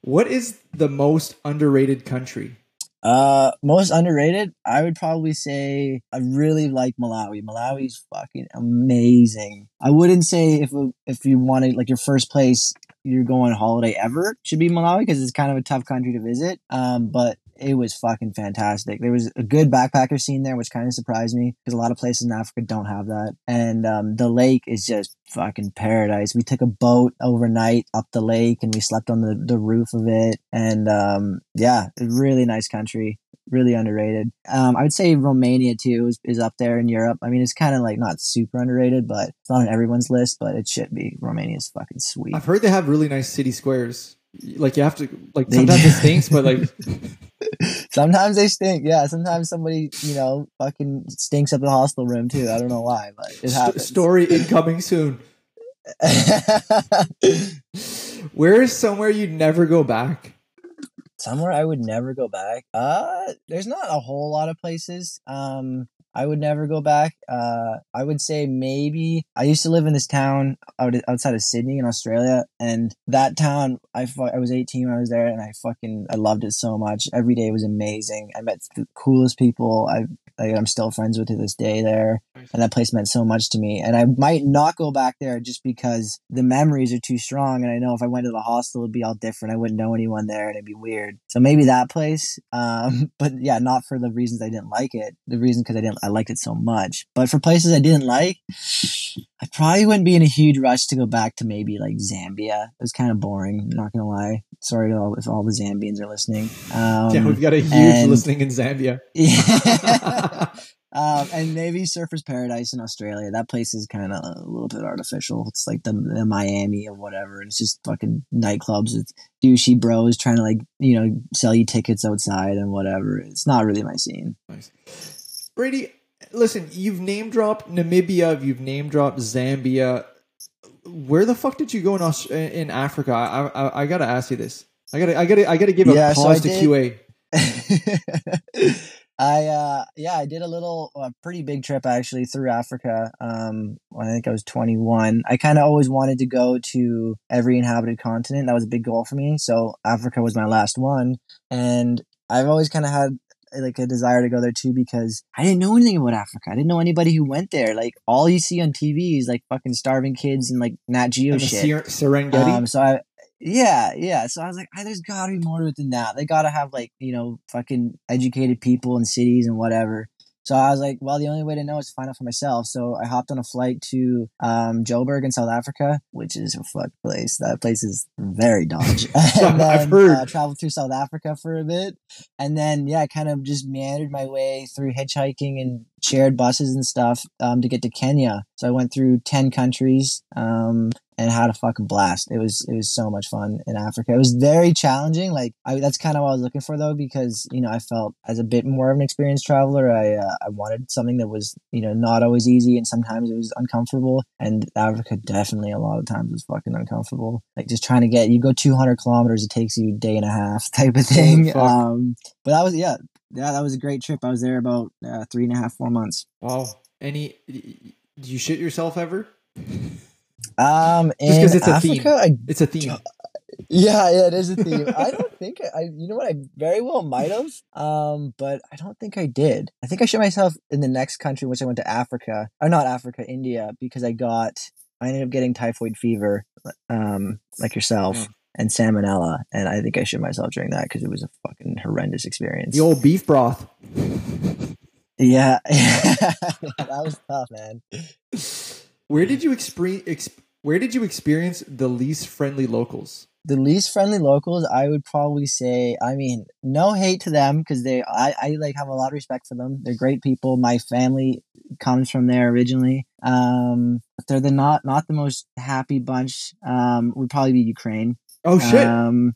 What is the most underrated country? Uh, most underrated, I would probably say I really like Malawi. Malawi's fucking amazing. I wouldn't say if if you wanted like your first place you're going holiday ever should be Malawi because it's kind of a tough country to visit. Um, but it was fucking fantastic. There was a good backpacker scene there, which kind of surprised me because a lot of places in Africa don't have that. And um, the lake is just fucking paradise. We took a boat overnight up the lake and we slept on the, the roof of it. And um, yeah, really nice country. Really underrated. Um, I would say Romania too is, is up there in Europe. I mean, it's kind of like not super underrated, but it's not on everyone's list, but it should be. Romania's fucking sweet. I've heard they have really nice city squares. Like you have to like They sometimes do. it stinks, but like sometimes they stink. Yeah, sometimes somebody, you know, fucking stinks up the hostel room too. I don't know why, but it st- story incoming soon. Where is somewhere you'd never go back? Somewhere I would never go back. Uh, there's not a whole lot of places. Um, I would never go back. Uh, I would say maybe I used to live in this town out outside of Sydney in Australia, and that town I fu- I was 18 when I was there, and I fucking I loved it so much. Every day was amazing. I met the coolest people. I like, I'm still friends with to this day there, and that place meant so much to me. And I might not go back there just because the memories are too strong, and I know if I went to the hostel, it'd be all different. I wouldn't know anyone there, and it'd be weird. So maybe that place. Um, but yeah, not for the reasons I didn't like it. The reason because I didn't I liked it so much. But for places I didn't like, I probably wouldn't be in a huge rush to go back to maybe like Zambia. It was kind of boring. Not gonna lie. Sorry to all, if all the Zambians are listening. Um, yeah, we've got a huge and- listening in Zambia. yeah. Um, and maybe Surfers Paradise in Australia. That place is kind of a little bit artificial. It's like the, the Miami or whatever. And it's just fucking nightclubs with douchey bros trying to like you know sell you tickets outside and whatever. It's not really my scene. Nice. Brady, listen, you've name dropped Namibia, you've name dropped Zambia. Where the fuck did you go in Aus- in Africa? I, I I gotta ask you this. I gotta I gotta I gotta give a Yeah, pause I to did- QA. I uh yeah, I did a little a pretty big trip actually through Africa. Um when I think I was 21. I kind of always wanted to go to every inhabited continent. That was a big goal for me. So Africa was my last one and I've always kind of had like a desire to go there too because I didn't know anything about Africa. I didn't know anybody who went there. Like all you see on TV is like fucking starving kids and like Nat Geo And shit. Ser- Serengeti. Um, so I, yeah, yeah. So I was like, "Ah, there's got to be more to it than that. They got to have like you know fucking educated people in cities and whatever. So I was like, well, the only way to know is to find out for myself. So I hopped on a flight to um, Joburg in South Africa, which is a fuck place. That place is very dodgy. and then, I've heard. Uh, traveled through South Africa for a bit, and then yeah, I kind of just meandered my way through hitchhiking and shared buses and stuff um, to get to Kenya. So I went through ten countries. Um, and had a fucking blast. It was it was so much fun in Africa. It was very challenging. Like I, that's kind of what I was looking for though, because you know I felt as a bit more of an experienced traveler, I uh, I wanted something that was you know not always easy, and sometimes it was uncomfortable. And Africa definitely a lot of times was fucking uncomfortable. Like just trying to get you go 200 kilometers, it takes you a day and a half type of thing. Um, but that was yeah. Yeah, that was a great trip. I was there about uh, three and a half, four months. wow. Any? Do you shit yourself ever? Um, Just 'cause in it's a theme. I It's a theme. Yeah, yeah, it is a theme. I don't think I, I, you know what, I very well might have, um, but I don't think I did. I think I shit myself in the next country, which I went to Africa, or not Africa, India, because I got, I ended up getting typhoid fever, um, like yourself, Yeah. And salmonella, and I think I shit myself during that because it was a fucking horrendous experience. The old beef broth. yeah, that was tough, man. Where did you experience? Exp- where did you experience the least friendly locals? the least friendly locals i would probably say i mean no hate to them because they I, I like have a lot of respect for them they're great people my family comes from there originally um but they're the not not the most happy bunch um would probably be ukraine Oh shit! um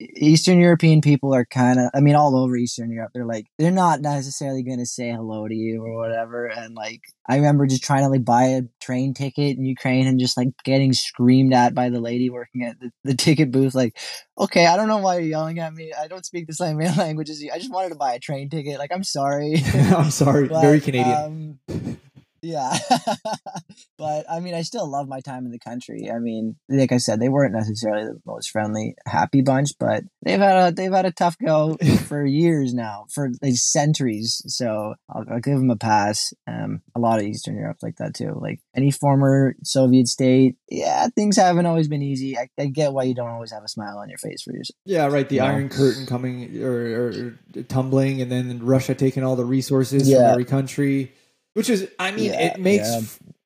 Eastern European people are kind of, I mean, all over Eastern Europe, they're like, they're not necessarily going to say hello to you or whatever. And like, I remember just trying to like buy a train ticket in Ukraine and just like getting screamed at by the lady working at the, the ticket booth. Like, okay, I don't know why you're yelling at me. I don't speak the same language as you. I just wanted to buy a train ticket. Like, I'm sorry. I'm sorry. But, Very Canadian. Um, yeah. but I mean, I still love my time in the country. I mean, like I said, they weren't necessarily the most friendly, happy bunch, but they've had a they've had a tough go for years now, for like centuries. So I'll, I'll give them a pass. Um, a lot of Eastern Europe's like that too. Like any former Soviet state, yeah, things haven't always been easy. I, I get why you don't always have a smile on your face for yourself. yeah, right. The you know. Iron Curtain coming or, or, or tumbling, and then Russia taking all the resources from every country, which is, I mean, Yeah, it makes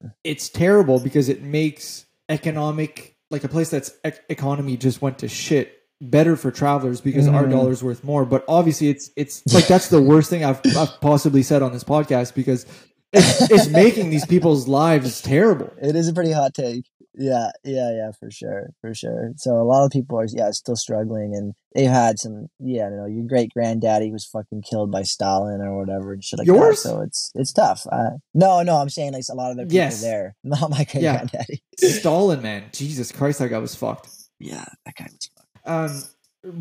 yeah. it's terrible because it makes economic like a place that's ec- economy just went to shit better for travelers because our Mhm. dollar's worth more. But obviously, it's it's like that's the worst thing I've, I've possibly said on this podcast because it's, it's making these people's lives terrible. It is a pretty hot take. Yeah, yeah, yeah, for sure, for sure. So a lot of people are, yeah, still struggling, and they've had some, yeah, you know, your great granddaddy was fucking killed by Stalin or whatever and shit like Yours? that. So it's it's tough. Uh, no, no, I'm saying like a lot of the people Yes. there, not my great Yeah. granddaddy. Stalin, man, Jesus Christ, that guy was fucked. Yeah, that guy was. fucked. Um,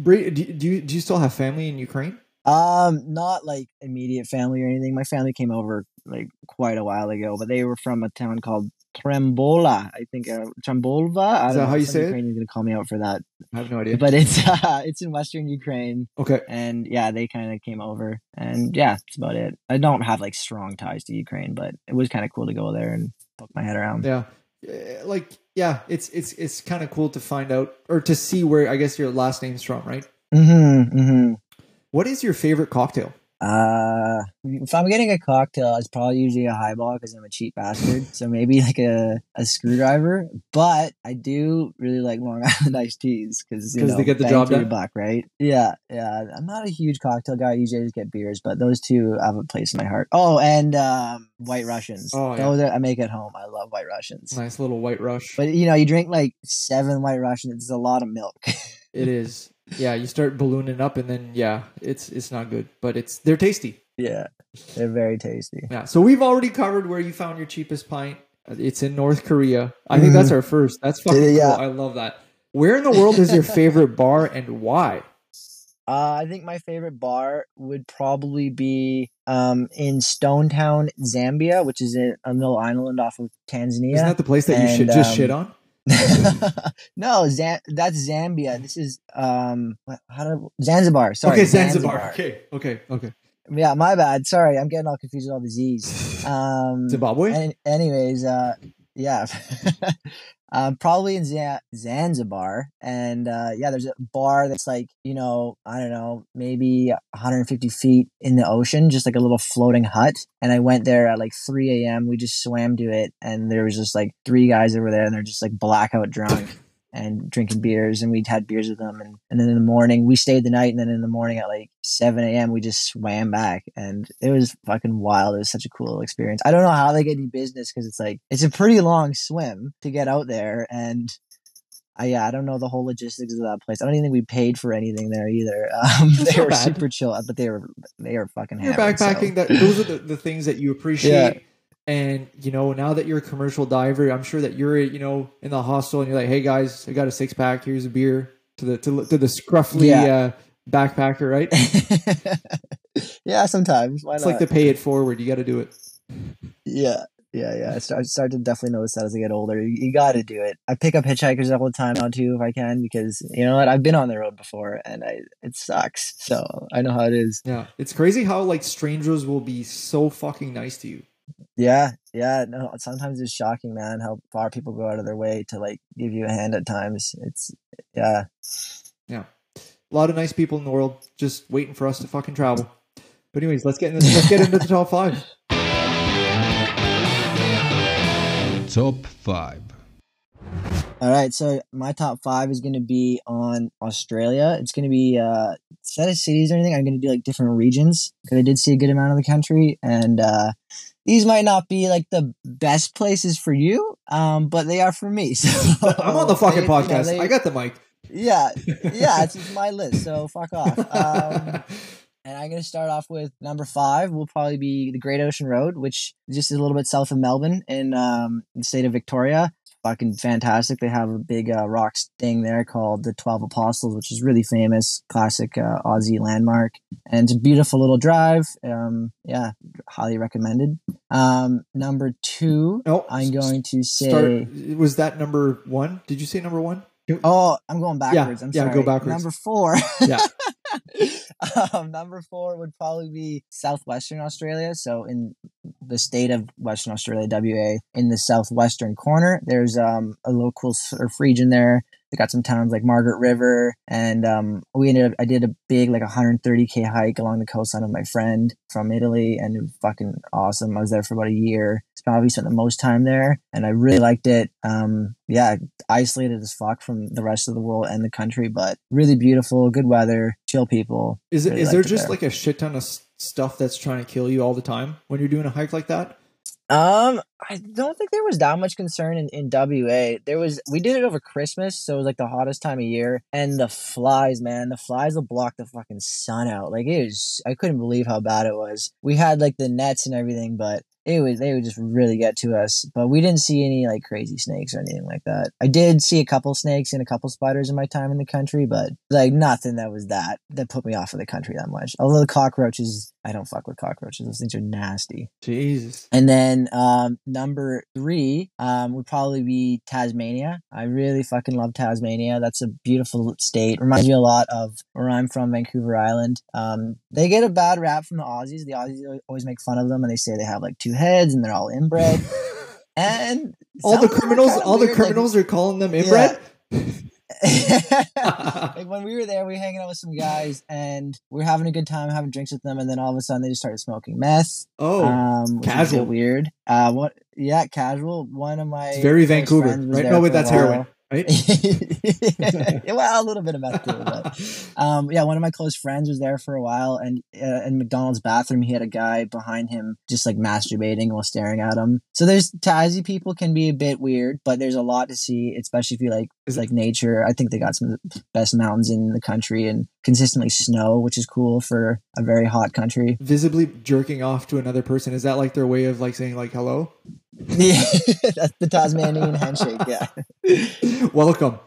do, do you do you still have family in Ukraine? Um, not like immediate family or anything. My family came over like quite a while ago, but they were from a town called Trembola. I think uh, Trembolva. I Is don't that know, how you say it? Ukrainian's gonna call me out for that, I have no idea. but it's uh, it's in Western Ukraine. okay, and yeah, they kind of came over, and yeah, that's about it. I don't have like strong ties to Ukraine, but it was kind of cool to go there and poke my head around. yeah, Uh, like yeah, it's it's it's kind of cool to find out or to see where I guess your last name's from, right? Mm-hmm, mm-hmm. What is your favorite cocktail? Uh, if I'm getting a cocktail, it's probably usually a highball because I'm a cheap bastard. So maybe like a, a screwdriver. But I do really like Long Island iced teas because they get the job done? buck, right? Yeah, yeah. I'm not a huge cocktail guy. I usually just get beers, but those two have a place in my heart. Oh, and um, White Russians. Oh, yeah. those I make at home. I love White Russians. Nice little white rush. But you know, you drink like seven White Russians. It's a lot of milk. It is. Yeah, you start ballooning up, and then yeah, it's it's not good, but it's they're tasty. yeah, they're very tasty. Yeah. So we've already covered where you found your cheapest pint. It's in North Korea. I think that's our first. That's fucking Yeah. cool. I love that. Where in the world is your favorite bar and why? Uh, I think my favorite bar would probably be um, in Stonetown, Zambia, which is in a little island off of Tanzania. Isn't that the place that you And, should just um, shit on? no, Zan- that's Zambia. This is um, how do Zanzibar? Sorry, okay, Zanzibar. Okay, okay, okay. Yeah, my bad. Sorry, I'm getting all confused with all the Z's. Um, Zimbabwe. an- anyways, uh, yeah, um, probably in Zan- Zanzibar, and uh, yeah, there's a bar that's like you know I don't know maybe 150 feet in the ocean, just like a little floating hut. And I went there at like 3 a.m. We just swam to it, and there was just like three guys over there, and they're just like blackout drunk. And drinking beers, and we'd had beers with them, and, and then in the morning we stayed the night, and then in the morning at like seven a.m. we just swam back, and it was fucking wild. It was such a cool experience. I don't know how they get any business because it's like it's a pretty long swim to get out there, and I yeah, I don't know the whole logistics of that place. I don't even think we paid for anything there either. Um, they were bad. super chill, but they were they were fucking. You're hammered, so- backpacking. That those are the, the things that you appreciate. And you know, now that you're a commercial diver, I'm sure that you're you know in the hostel and you're like, hey guys, I got a six pack. Here's a beer to the to, to the scruffy Yeah. uh, backpacker, right? yeah, sometimes. Why It's not? like the pay it forward. You got to do it. Yeah, yeah, yeah. I start, start to definitely notice that as I get older. You, you got to do it. I pick up hitchhikers all the time now too, if I can, because you know what? I've been on the road before, and I it sucks. So I know how it is. Yeah, it's crazy how like strangers will be so fucking nice to you. Yeah, yeah. No, sometimes it's shocking, man, how far people go out of their way to like give you a hand at times. It's yeah. Yeah. A lot of nice people in the world just waiting for us to fucking travel. But anyways, let's get into, let's get into the top five. Top 5. All right, so my top five is going to be on Australia. It's going to be uh, set of cities or anything. I'm going to do like different regions because I did see a good amount of the country, and uh, these might not be like the best places for you, um, but they are for me. So I'm on the fucking they- you know, podcast. they- I got the mic. yeah, yeah. It's, it's my list, so fuck off. Um, and I'm going to start off with number five. Will probably be the Great Ocean Road, which is just a little bit south of Melbourne in um, the state of Victoria. Fucking fantastic. They have a big uh, rock thing there called the Twelve Apostles, which is really famous, classic uh, Aussie landmark, and it's a beautiful little drive. Um, yeah, highly recommended. Um, number two, no, I'm going to say. start. Was that number one? Did you say number one? Oh, I'm going backwards. I'm yeah, sorry. go backwards. Number four. Yeah. um, number four would probably be southwestern Australia. So in the state of Western Australia, WA, in the southwestern corner, there's um a little cool surf region there. They got some towns like Margaret River, and um, we ended up. I did a big like 130k hike along the coastline with my friend from Italy, and it was fucking awesome. I was there for about a year. Probably spent the most time there, and I really liked it. Um, yeah, isolated as fuck from the rest of the world and the country, but really beautiful, good weather, chill people. Is it Really is there just there. like a shit ton of stuff that's trying to kill you all the time when you're doing a hike like that? Um, I don't think there was that much concern in, in WA. There was we did it over Christmas, so it was like the hottest time of year. And the flies, man, the flies will block the fucking sun out. Like it was I couldn't believe how bad it was. We had like the nets and everything, but it was they would just really get to us. But we didn't see any like crazy snakes or anything like that. I did see a couple snakes and a couple spiders in my time in the country, but like nothing that was that that put me off of the country that much. Although the cockroaches, I don't fuck with cockroaches. Those things are nasty. Jesus. And then um, number three um, would probably be Tasmania. I really fucking love Tasmania. That's a beautiful state. Reminds me a lot of where I'm from, Vancouver Island. Um, they get a bad rap from the Aussies. The Aussies always make fun of them, and they say they have like two heads and they're all inbred. and all the of them are criminals, all the weird, like- criminals are calling them inbred. like when we were there, we were hanging out with some guys and we are having a good time, having drinks with them, and then all of a sudden they just started smoking meth. oh, um, which is a bit casual. weird. Uh, what? Yeah, casual. One of my it's very Vancouver, right? No, wait, that's heroin, right? well, a little bit of meth too, but um, yeah, one of my close friends was there for a while, and uh, in McDonald's bathroom, he had a guy behind him just like masturbating while staring at him. So there's Tassie people can be a bit weird, but there's a lot to see, especially if you like Like nature. I think they got some of the best mountains in the country and consistently snow, which is cool for a very hot country. Visibly jerking off to another person is that like their way of like saying like hello, Yeah, that's the Tasmanian handshake. Yeah. welcome?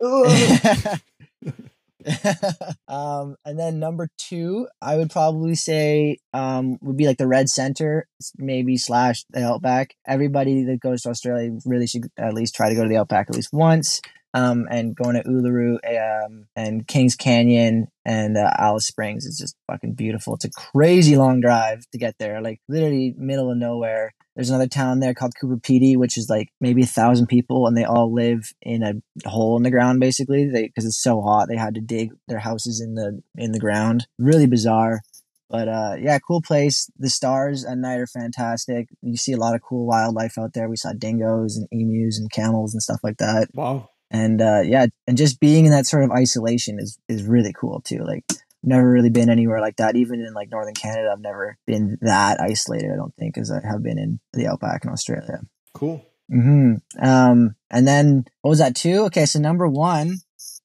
um, and then number two, I would probably say um, would be like the Red Center, maybe slash the Outback. Everybody that goes to Australia really should at least try to go to the Outback at least once. Um, and going to Uluru um, and Kings Canyon and uh, Alice Springs is just fucking beautiful. It's a crazy long drive to get there, like literally middle of nowhere. There's another town there called Coober Pedy, which is like maybe a thousand people, and they all live in a hole in the ground basically. They because it's so hot, they had to dig their houses in the in the ground. Really bizarre, but uh, yeah, cool place. The stars at night are fantastic. You see a lot of cool wildlife out there. We saw dingoes and emus and camels and stuff like that. Wow. And uh, yeah, and just being in that sort of isolation is is really cool too. Like never really been anywhere like that. Even in like northern Canada, I've never been that isolated. I don't think as I have been in the outback in Australia. Cool. hmm Um, and then what was that two? Okay, so number one,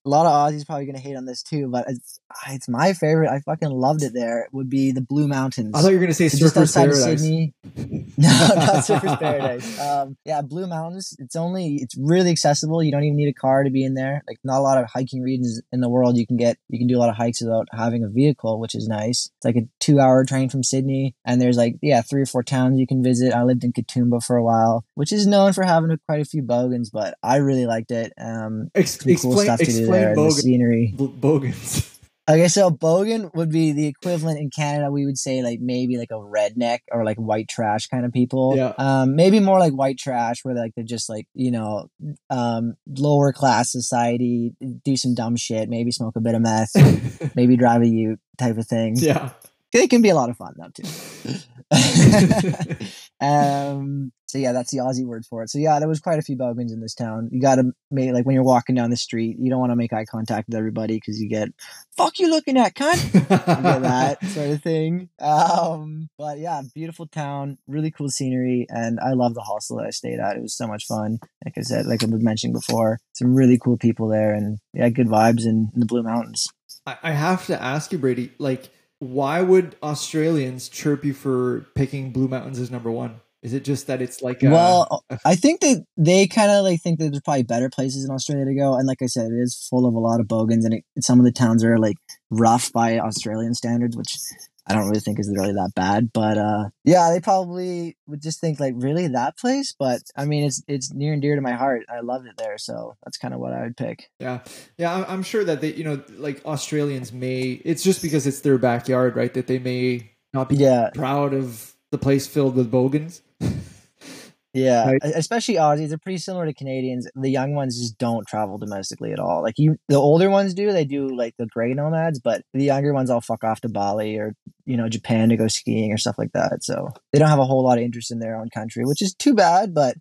a lot of Aussies probably gonna hate on this too, but it's it's my favorite. I fucking loved it. There it would be the Blue Mountains. I thought you were gonna say So just Surfer's outside of Paradise. Sydney. No, not Surfer's Paradise. Um, yeah, Blue Mountains. It's only it's really accessible. You don't even need a car to be in there. Like not a lot of hiking regions in the world you can get. You can do a lot of hikes without having a vehicle, which is nice. It's like a two-hour train from Sydney, and there's like yeah three or four towns you can visit. I lived in Katoomba for a while, which is known for having a, quite a few bogans, but I really liked it. Um, Ex- some cool explain stuff to do explain there. and The scenery. b- bogans. Okay, so bogan would be the equivalent in Canada. We would say like maybe like a redneck or like white trash kind of people. Yeah. Um, maybe more like white trash, where like they're just like you know, um, lower class society, do some dumb shit, maybe smoke a bit of meth, maybe drive a Ute type of thing. yeah. They can be a lot of fun though too. um. So yeah, that's the Aussie word for it. So yeah, there was quite a few bogans in this town. You got to make like when you're walking down the street, you don't want to make eye contact with everybody because you get "fuck you looking at cunt." that sort of thing. Um, but yeah, beautiful town, really cool scenery, and I love the hostel that I stayed at. It was so much fun. Like I said, like I was mentioning before, some really cool people there, and yeah, good vibes in, in the Blue Mountains. I have to ask you, Brady, like, why would Australians chirp you for picking Blue Mountains as number one? Is it just that it's like, uh, well, I think that they kind of like think that there's probably better places in Australia to go, and like I said, it is full of a lot of bogans, and it, some of the towns are like rough by Australian standards, which I don't really think is really that bad. But uh, yeah, they probably would just think like, really that place? But I mean, it's it's near and dear to my heart. I loved it there, so that's kind of what I would pick. yeah, yeah, I'm, I'm sure that they, you know, like Australians may, it's just because it's their backyard, right? That they may not be Yeah, proud of the place filled with bogans. Yeah, Right. especially Aussies. They're pretty similar to Canadians. The young ones just don't travel domestically at all. Like you, the older ones do. They do like the gray nomads, but the younger ones all fuck off to Bali or you know Japan to go skiing or stuff like that. So they don't have a whole lot of interest in their own country, which is too bad. But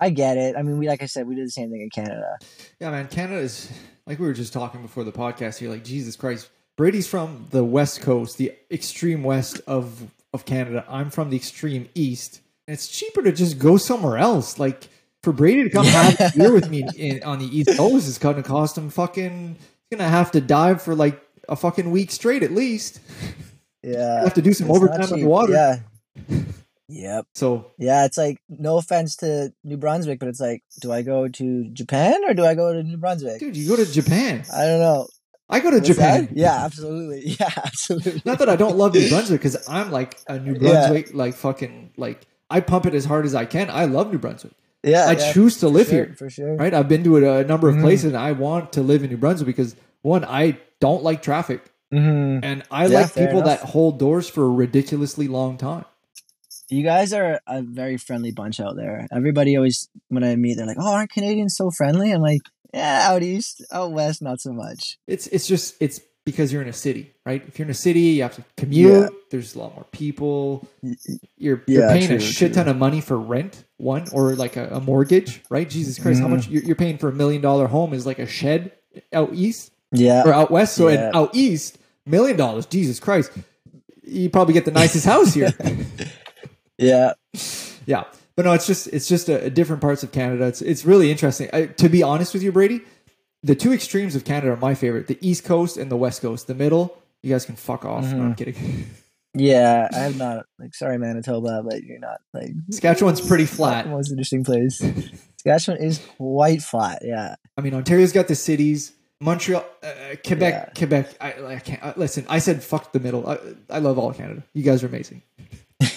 I get it. I mean, we like I said, we did the same thing in Canada. Yeah, man, Canada is like we were just talking before the podcast here. Like Jesus Christ, Brady's from the west coast, the extreme west of of Canada. I'm from the extreme east. It's cheaper to just go somewhere else. Like for Brady to come have a beer with me in, on the east coast is going to cost him fucking. He's gonna have to dive for like a fucking week straight at least. Yeah, have to do some overtime on the water. Yeah. Yep. So Yeah, it's like no offense to New Brunswick, but it's like, do I go to Japan or do I go to New Brunswick? dude, you go to Japan. I don't know. I go to What's Japan. that? Yeah, absolutely. Yeah, absolutely. Not that I don't love New Brunswick because I'm like a New Yeah. Brunswick, like fucking like I pump it as hard as I can. I love New Brunswick. Yeah, I yeah, choose to live sure, here. for sure. Right? I've been to it a number of Mhm. places and I want to live in New Brunswick because one, I don't like traffic. Mm-hmm. And I Yeah, like people enough. that hold doors for a ridiculously long time. You guys are a very friendly bunch out there. Everybody always, when I meet, they're like, "Oh, aren't Canadians so friendly?" I'm like, Yeah, out east, out west, not so much. It's it's just it's because you're in a city, right? If you're in a city, you have to commute. Yeah. There's a lot more people. You're you're Yeah, paying a shit true. ton of money for rent, one or like a, a mortgage, right? Jesus Christ, how Mhm. much you're, you're paying for a million dollar home is like a shed out east Yeah, or out west. So Yeah. out east, million dollars. Jesus Christ, you probably get the nicest house here. yeah, Yeah, but no, it's just it's just a, a different parts of Canada. It's it's really interesting. I, to be honest with you, Brady, the two extremes of Canada are my favorite: the East Coast and the West Coast. The middle, you guys can fuck off. No, I'm mm-hmm. kidding. yeah. I'm not like sorry, Manitoba, but you're not like Saskatchewan's pretty flat. most interesting place. Saskatchewan is quite flat. Yeah, I mean, Ontario's got the cities. Montreal, uh, uh Quebec, Yeah. Quebec. I, I can't I, listen. I said fuck the middle. I, I love all Canada. You guys are amazing.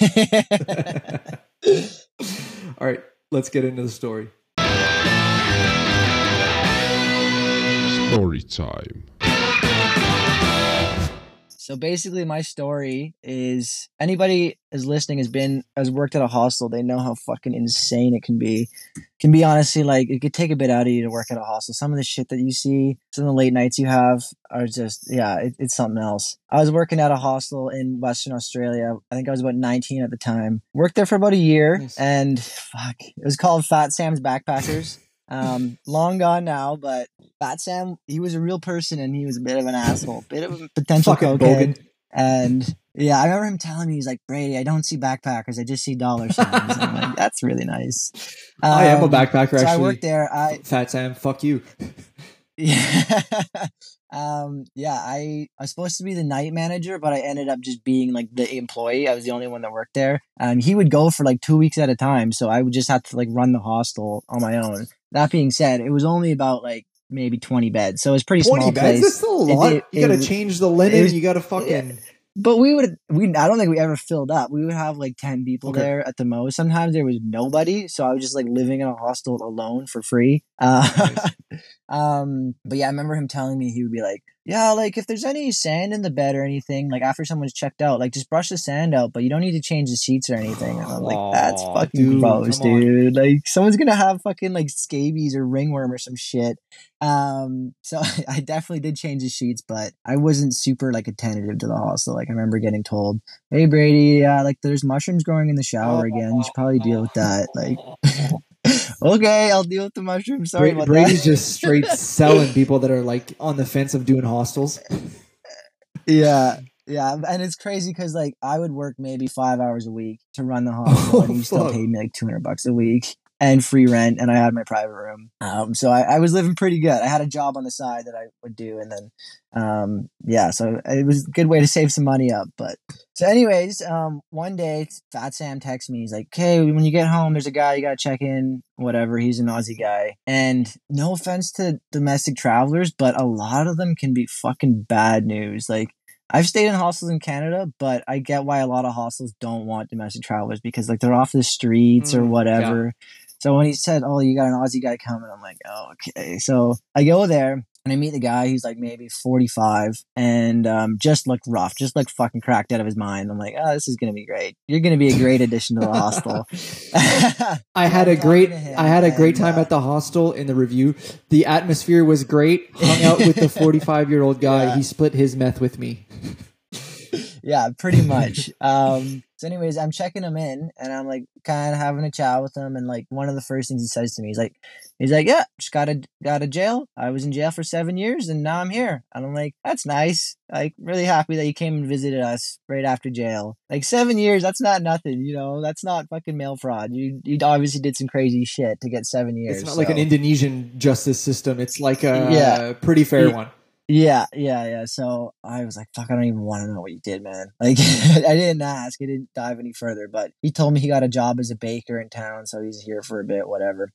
All right, let's get into the story. Story time. So basically, my story is anybody is listening has been has worked at a hostel. They know how fucking insane it can be. Can be honestly like it could take a bit out of you to work at a hostel. Some of the shit that you see, some of the late nights you have are just yeah, it, it's something else. I was working at a hostel in Western Australia. I think I was about 19 at the time. Worked there for about a year, Nice. and fuck, it was called Fat Sam's Backpackers. Um, long gone now, but Fat Sam, he was a real person and he was a bit of an asshole, bit of a potential Fucking cokehead. Bogan. And yeah, I remember him telling me he's like Brady, I don't see backpackers, I just see dollar signs. I'm like, that's really nice. I am a Um, backpacker. So I Actually, worked there. I Fat Sam. Fuck you. yeah, um, yeah. I I was supposed to be the night manager, but I ended up just being like the employee. I was the only one that worked there. And he would go for like two weeks at a time, so I would just have to like run the hostel on my own. That being said, it was only about like maybe twenty beds, so it was pretty Twenty small beds. place. That's still a lot. it- you got to change the linen. was- you got to fucking. But we would we I don't think we ever filled up. We would have like ten people Okay. there at the most. Sometimes there was nobody, so I was just like living in a hostel alone for free. Uh, um, but yeah, I remember him telling me he would be like, "Yeah, like if there's any sand in the bed or anything, like after someone's checked out, like just brush the sand out, but you don't need to change the sheets or anything." And I'm like, "That's Aw, fucking dude, gross, come on. dude. Like someone's gonna have fucking like scabies or ringworm or some shit." Um, so I definitely did change the sheets, but I wasn't super like attentive to the hostel. Like I remember getting told, "Hey Brady, uh, like there's mushrooms growing in the shower again. You should probably deal with that." Like, okay, I'll deal with the mushrooms. Sorry Bra- about Brady's that. just straight selling people that are like on the fence of doing hostels. yeah. Yeah, and it's crazy because like I would work maybe five hours a week to run the hostel, Oh, and you still paid me like two hundred bucks a week and free rent, and I had my private room. Um, so I, I was living pretty good. I had a job on the side that I would do, and then, um, yeah, so it was a good way to save some money up. But so, anyways, um, one day Fat Sam texts me. He's like, "Okay, when you get home, there's a guy you gotta check in. Whatever. He's an Aussie guy, and no offense to domestic travelers, but a lot of them can be fucking bad news. Like." I've stayed in hostels in Canada, but I get why a lot of hostels don't want domestic travelers because like they're off the streets or Mm, whatever. So when he said, "Oh, you got an Aussie guy coming," I'm like, "Oh, okay." So I go there and I meet the guy. He's like maybe 45 and um, just looked rough, just looked fucking cracked out of his mind. I'm like, "Oh, this is gonna be great. You're gonna be a great addition to the hostel." I had a great talking to him, I had a great time at the hostel in the review. The atmosphere was great. Hung out with the 45 year old guy. Yeah. He split his meth with me. yeah, pretty much. Um, so, anyways, I'm checking him in, and I'm like kind of having a chat with him, and like one of the first things he says to me, he's like, he's like, yeah, just got a got a jail. I was in jail for seven years, and now I'm here. And I'm like, that's nice. Like, really happy that you came and visited us right after jail. Like seven years, that's not nothing, you know. That's not fucking mail fraud. You you obviously did some crazy shit to get seven years. It's not like an Indonesian justice system. It's like a Yeah. pretty fair Yeah. one. Yeah, yeah, yeah. So I was like, fuck, I don't even want to know what you did, man. Like, I didn't ask. I didn't dive any further, but he told me he got a job as a baker in town, so he's here for a bit, whatever.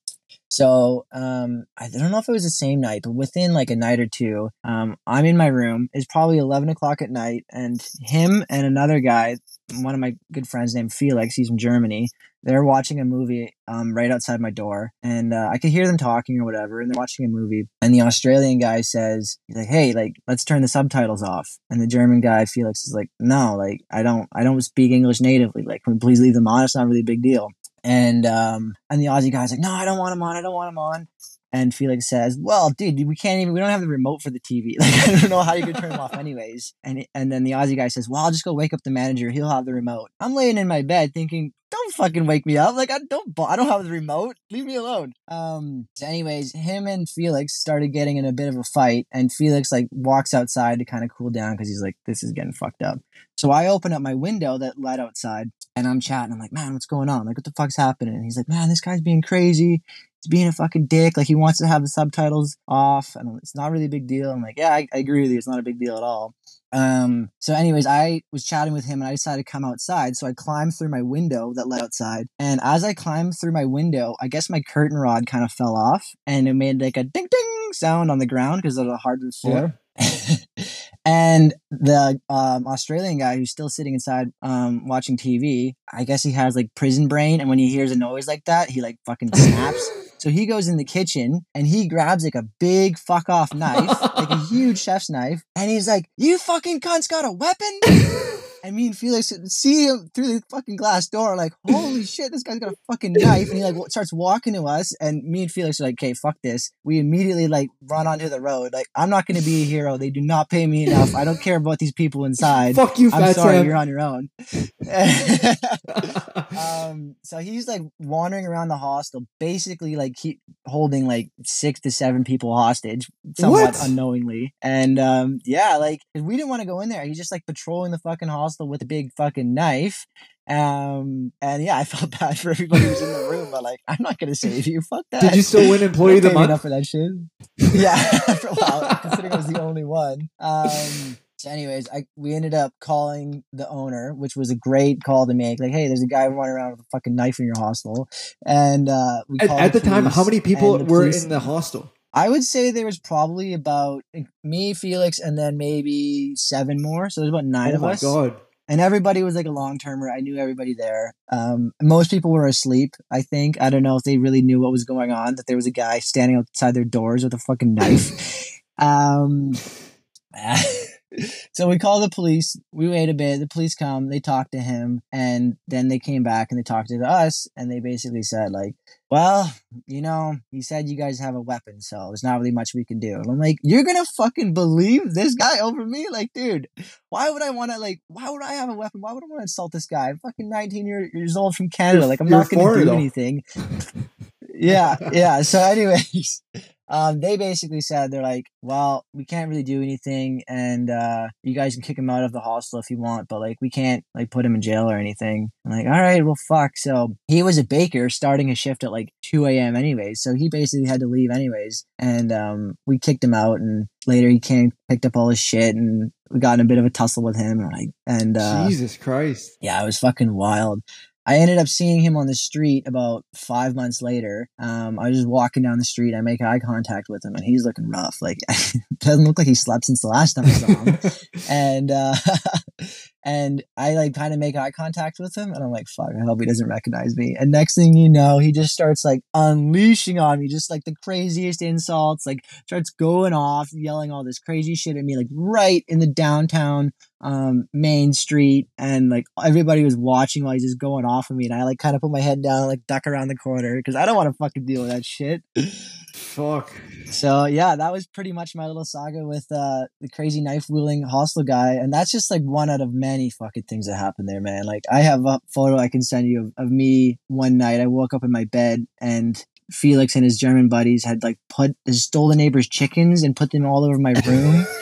So, um, I don't know if it was the same night, but within like a night or two, um, I'm in my room. It's probably 11 o'clock at night, and him and another guy, one of my good friends named Felix, he's from Germany, they're watching a movie um, right outside my door and uh, i could hear them talking or whatever and they're watching a movie and the australian guy says he's like hey like let's turn the subtitles off and the german guy felix is like no like i don't i don't speak english natively like can we please leave them on it's not really a big deal and um and the aussie guy's like no i don't want them on i don't want them on And Felix says, "Well, dude, we can't even. We don't have the remote for the TV. Like, I don't know how you could turn them off, anyways." And and then the Aussie guy says, "Well, I'll just go wake up the manager. He'll have the remote." I'm laying in my bed thinking, "Don't fucking wake me up. Like, I don't. I don't have the remote. Leave me alone." Um. Anyways, him and Felix started getting in a bit of a fight, and Felix like walks outside to kind of cool down because he's like, "This is getting fucked up." So I open up my window that led outside, and I'm chatting. I'm like, "Man, what's going on? Like, what the fuck's happening?" And he's like, "Man, this guy's being crazy." he's being a fucking dick. Like he wants to have the subtitles off, and it's not really a big deal. I'm like, yeah, I, I agree with you. It's not a big deal at all. Um. So, anyways, I was chatting with him, and I decided to come outside. So I climbed through my window that led outside, and as I climbed through my window, I guess my curtain rod kind of fell off, and it made like a ding ding sound on the ground because of the hardwood floor. and the um, Australian guy who's still sitting inside um, watching TV, I guess he has like prison brain, and when he hears a noise like that, he like fucking snaps. So he goes in the kitchen and he grabs like a big fuck off knife, like a huge chef's knife, and he's like, "You fucking cunt's got a weapon." And me and Felix see him through the fucking glass door, like, holy shit, this guy's got a fucking knife. And he like starts walking to us. And me and Felix are like, okay, fuck this. We immediately like run onto the road. Like, I'm not going to be a hero. They do not pay me enough. I don't care about these people inside. Fuck you, I'm sorry, you're on your own. um, so he's like wandering around the hostel, basically like keep holding like six to seven people hostage, somewhat What? unknowingly. And um, yeah, like we didn't want to go in there. He's just like patrolling the fucking hostel with a big fucking knife. Um, and yeah, I felt bad for everybody who's in the room, but like, I'm not gonna save you. Fuck that. Did you still win Employee of the Don't pay me Month? enough for that shit. yeah, for a while, considering I was the only one. Um, so anyways, I we ended up calling the owner, which was a great call to make. Like, hey, there's a guy running around with a fucking knife in your hostel, and uh, we At, called at the time, how many people were police- in the hostel? I would say there was probably about me, Felix, and then maybe seven more. So there's about nine oh of my us god! and everybody was like a long termer. I knew everybody there. Um, most people were asleep. I think I don't know if they really knew what was going on. That there was a guy standing outside their doors with a fucking knife. um, so we called the police. We wait a bit. The police come. They talk to him, and then they came back and they talked to us, and they basically said like, "Well, you know, he said you guys have a weapon, so there's not really much we can do." And I'm like, "You're gonna fucking believe this guy over me? Like, dude, why would I want to like? Why would I have a weapon? Why would I want to insult this guy? I'm fucking 19 year, years old from Canada. Like, I'm you're not gonna do though. anything." yeah, yeah. So, anyways, um, they basically said they're like, "Well, we can't really do anything, and uh, you guys can kick him out of the hostel if you want, but like, we can't like put him in jail or anything." I'm like, "All right, well, fuck." So he was a baker starting his shift at like 2 a.m. anyways, so he basically had to leave anyways, and um, we kicked him out, and later he came, picked up all his shit, and we got in a bit of a tussle with him, and like, and uh, Jesus Christ! yeah, it was fucking wild. I ended up seeing him on the street about five months later. Um, I was just walking down the street. I make eye contact with him, and he's looking rough. Like, doesn't look like he slept since the last time I saw him. and uh, and I like kind of make eye contact with him, and I'm like, "Fuck! I hope he doesn't recognize me." And next thing you know, he just starts like unleashing on me, just like the craziest insults. Like, starts going off, yelling all this crazy shit at me, like right in the downtown um main street and like everybody was watching while he's just going off of me and I like kind of put my head down like duck around the corner because I don't want to fucking deal with that shit. Fuck. So yeah, that was pretty much my little saga with uh the crazy knife wielding hostile guy and that's just like one out of many fucking things that happened there, man. Like I have a photo I can send you of, of me one night. I woke up in my bed and Felix and his German buddies had like put stole the neighbor's chickens and put them all over my room.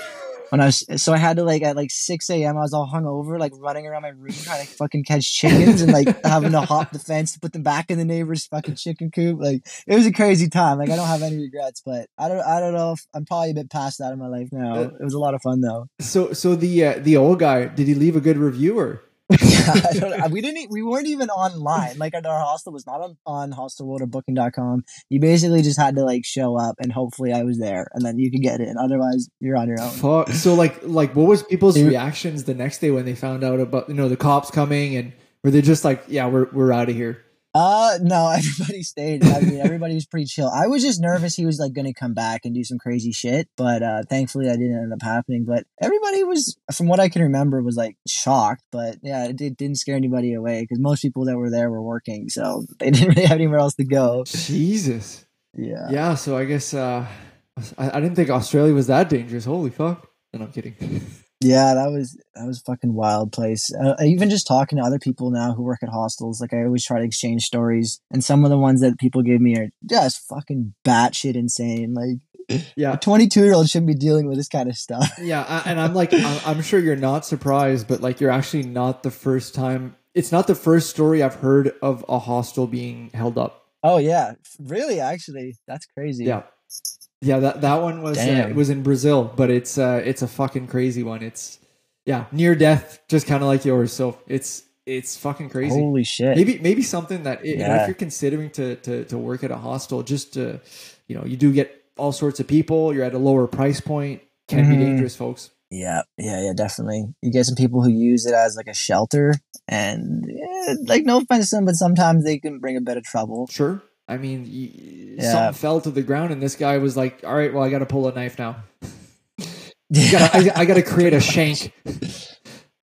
when I was so I had to like at like six a.m. I was all hungover, like running around my room trying to fucking catch chickens and like having to hop the fence to put them back in the neighbor's fucking chicken coop. Like it was a crazy time. Like I don't have any regrets, but I don't I don't know if I'm probably a bit past that in my life now. It was a lot of fun though. So, so the uh, the old guy, did he leave a good review or? I don't, we didn't we weren't even online. Like our hostel was not on on hostelworld or booking.com. You basically just had to like show up and hopefully I was there and then you could get in. Otherwise you're on your own. Fuck. So, like, like, what was people's Dude. reactions the next day when they found out about you know the cops coming and were they just like, yeah, we're we're out of here? Uh no, everybody stayed. I mean, everybody was pretty chill. I was just nervous he was like going to come back and do some crazy shit, but uh thankfully that didn't end up happening. But everybody was, from what I can remember, was like shocked. But yeah, it, did, didn't scare anybody away because most people that were there were working, so they didn't really have anywhere else to go. Jesus. Yeah. yeah, so I guess uh, I, I didn't think Australia was that dangerous. Holy fuck! And I'm kidding. Yeah, that was that was a fucking wild place. Uh, even just talking to other people now who work at hostels, like I always try to exchange stories, and some of the ones that people give me are just fucking batshit insane. Like Yeah, a twenty-two year old shouldn't be dealing with this kind of stuff. yeah, I- and I'm like, I'm, I'm sure you're not surprised, but like, you're actually not the first time. It's not the first story I've heard of a hostel being held up. Oh yeah, really? Actually, that's crazy. Yeah, yeah. That that one was uh, it was in Brazil, but it's uh, it's a fucking crazy one. It's yeah, near death, just kind of like yours. So it's it's fucking crazy. Holy shit. maybe maybe something that know, Yeah. if you're considering to, to to work at a hostel just to you know you do get all sorts of people you're at a lower price point can be Mhm. dangerous folks Yeah, yeah, yeah, definitely. You get some people who use it as like a shelter, and eh, like no offense to them, but sometimes they can bring a bit of trouble. sure i mean Yeah. something fell to the ground and this guy was like all right well i gotta pull a knife now. I gotta, I, I gotta create a shank.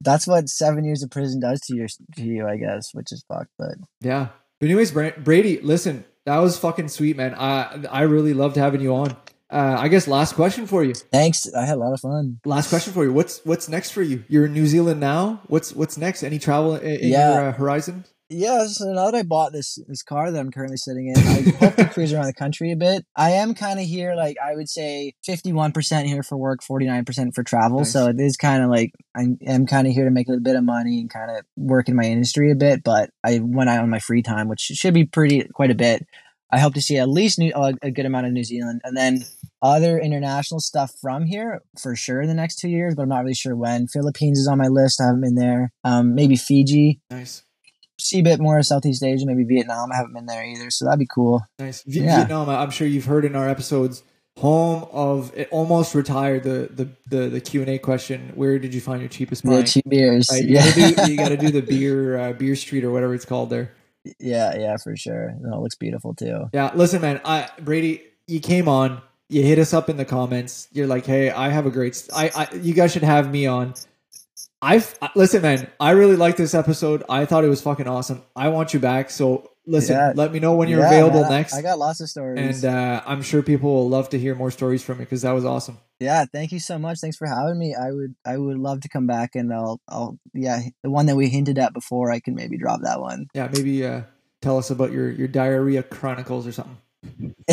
That's what seven years of prison does to your to you, I guess, which is fucked. But yeah. But anyways brady listen that was fucking sweet man. I i really loved having you on. Uh, i guess last question for you. Thanks, I had a lot of fun. last question for you. What's what's next for you? You're in new zealand now? What's what's next? Any travel in, in Yeah. your uh, horizon Yeah, so now that I bought this this car that I'm currently sitting in, I hope to cruise around the country a bit. I am kind of here, like I would say, fifty one percent here for work, forty nine percent for travel. Nice. So it is kind of like I am kind of here to make a little bit of money and kind of work in my industry a bit. But I when I on my free time, which should be pretty quite a bit, I hope to see at least new, uh, a good amount of New Zealand, and then other international stuff from here for sure in the next two years. But I'm not really sure when. Philippines is on my list. I haven't been there. Um, maybe Fiji nice see a bit more of Southeast Asia, maybe Vietnam. I haven't been there either, so that'd be cool. Nice. V- Yeah. Vietnam, I'm sure you've heard in our episodes, home of it almost retired the the the, the Q and A question. Where did you find your cheapest The pint? cheap beers. Right, you, yeah. gotta do, you gotta do the beer uh, beer street or whatever it's called there. yeah, yeah, for sure. No, it looks beautiful too. Yeah, listen, man. I Brady, you came on. You hit us up in the comments. You're like, hey, I have a great. I, I you guys should have me on. I've listen, man. I really like this episode. I thought it was fucking awesome. I want you back. So listen, Yeah. let me know when you're Yeah, available man, next. I got lots of stories. and uh, I'm sure people will love to hear more stories from you because that was awesome. yeah, thank you so much. Thanks for having me. I would, I would love to come back, and I'll, I'll, yeah, the one that we hinted at before. I can maybe drop that one. Yeah, maybe uh, tell us about your your diarrhea chronicles or something.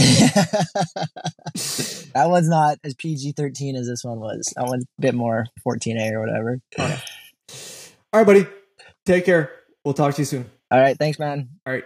that one's not as PG thirteen as this one was. That one's a bit more fourteen A or whatever. All right, buddy. Take care. We'll talk to you soon. All right, thanks, man. All right.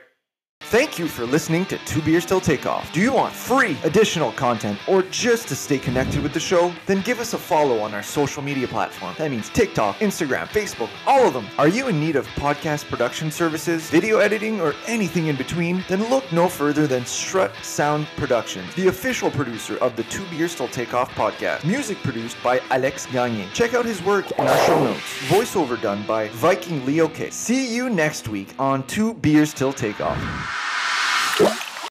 Thank you for listening to Two Beers Till Takeoff. Do you want free additional content or just to stay connected with the show? Then give us a follow on our social media platform. That means TikTok, Instagram, Facebook, all of them. Are you in need of podcast production services, video editing, or anything in between? Then look no further than Strut Sound Productions, the official producer of the Two Beers Till Takeoff podcast. Music produced by Alex Gagne. Check out his work in our show notes. Voiceover done by Viking Leo K. See you next week on Two Beers Till Takeoff.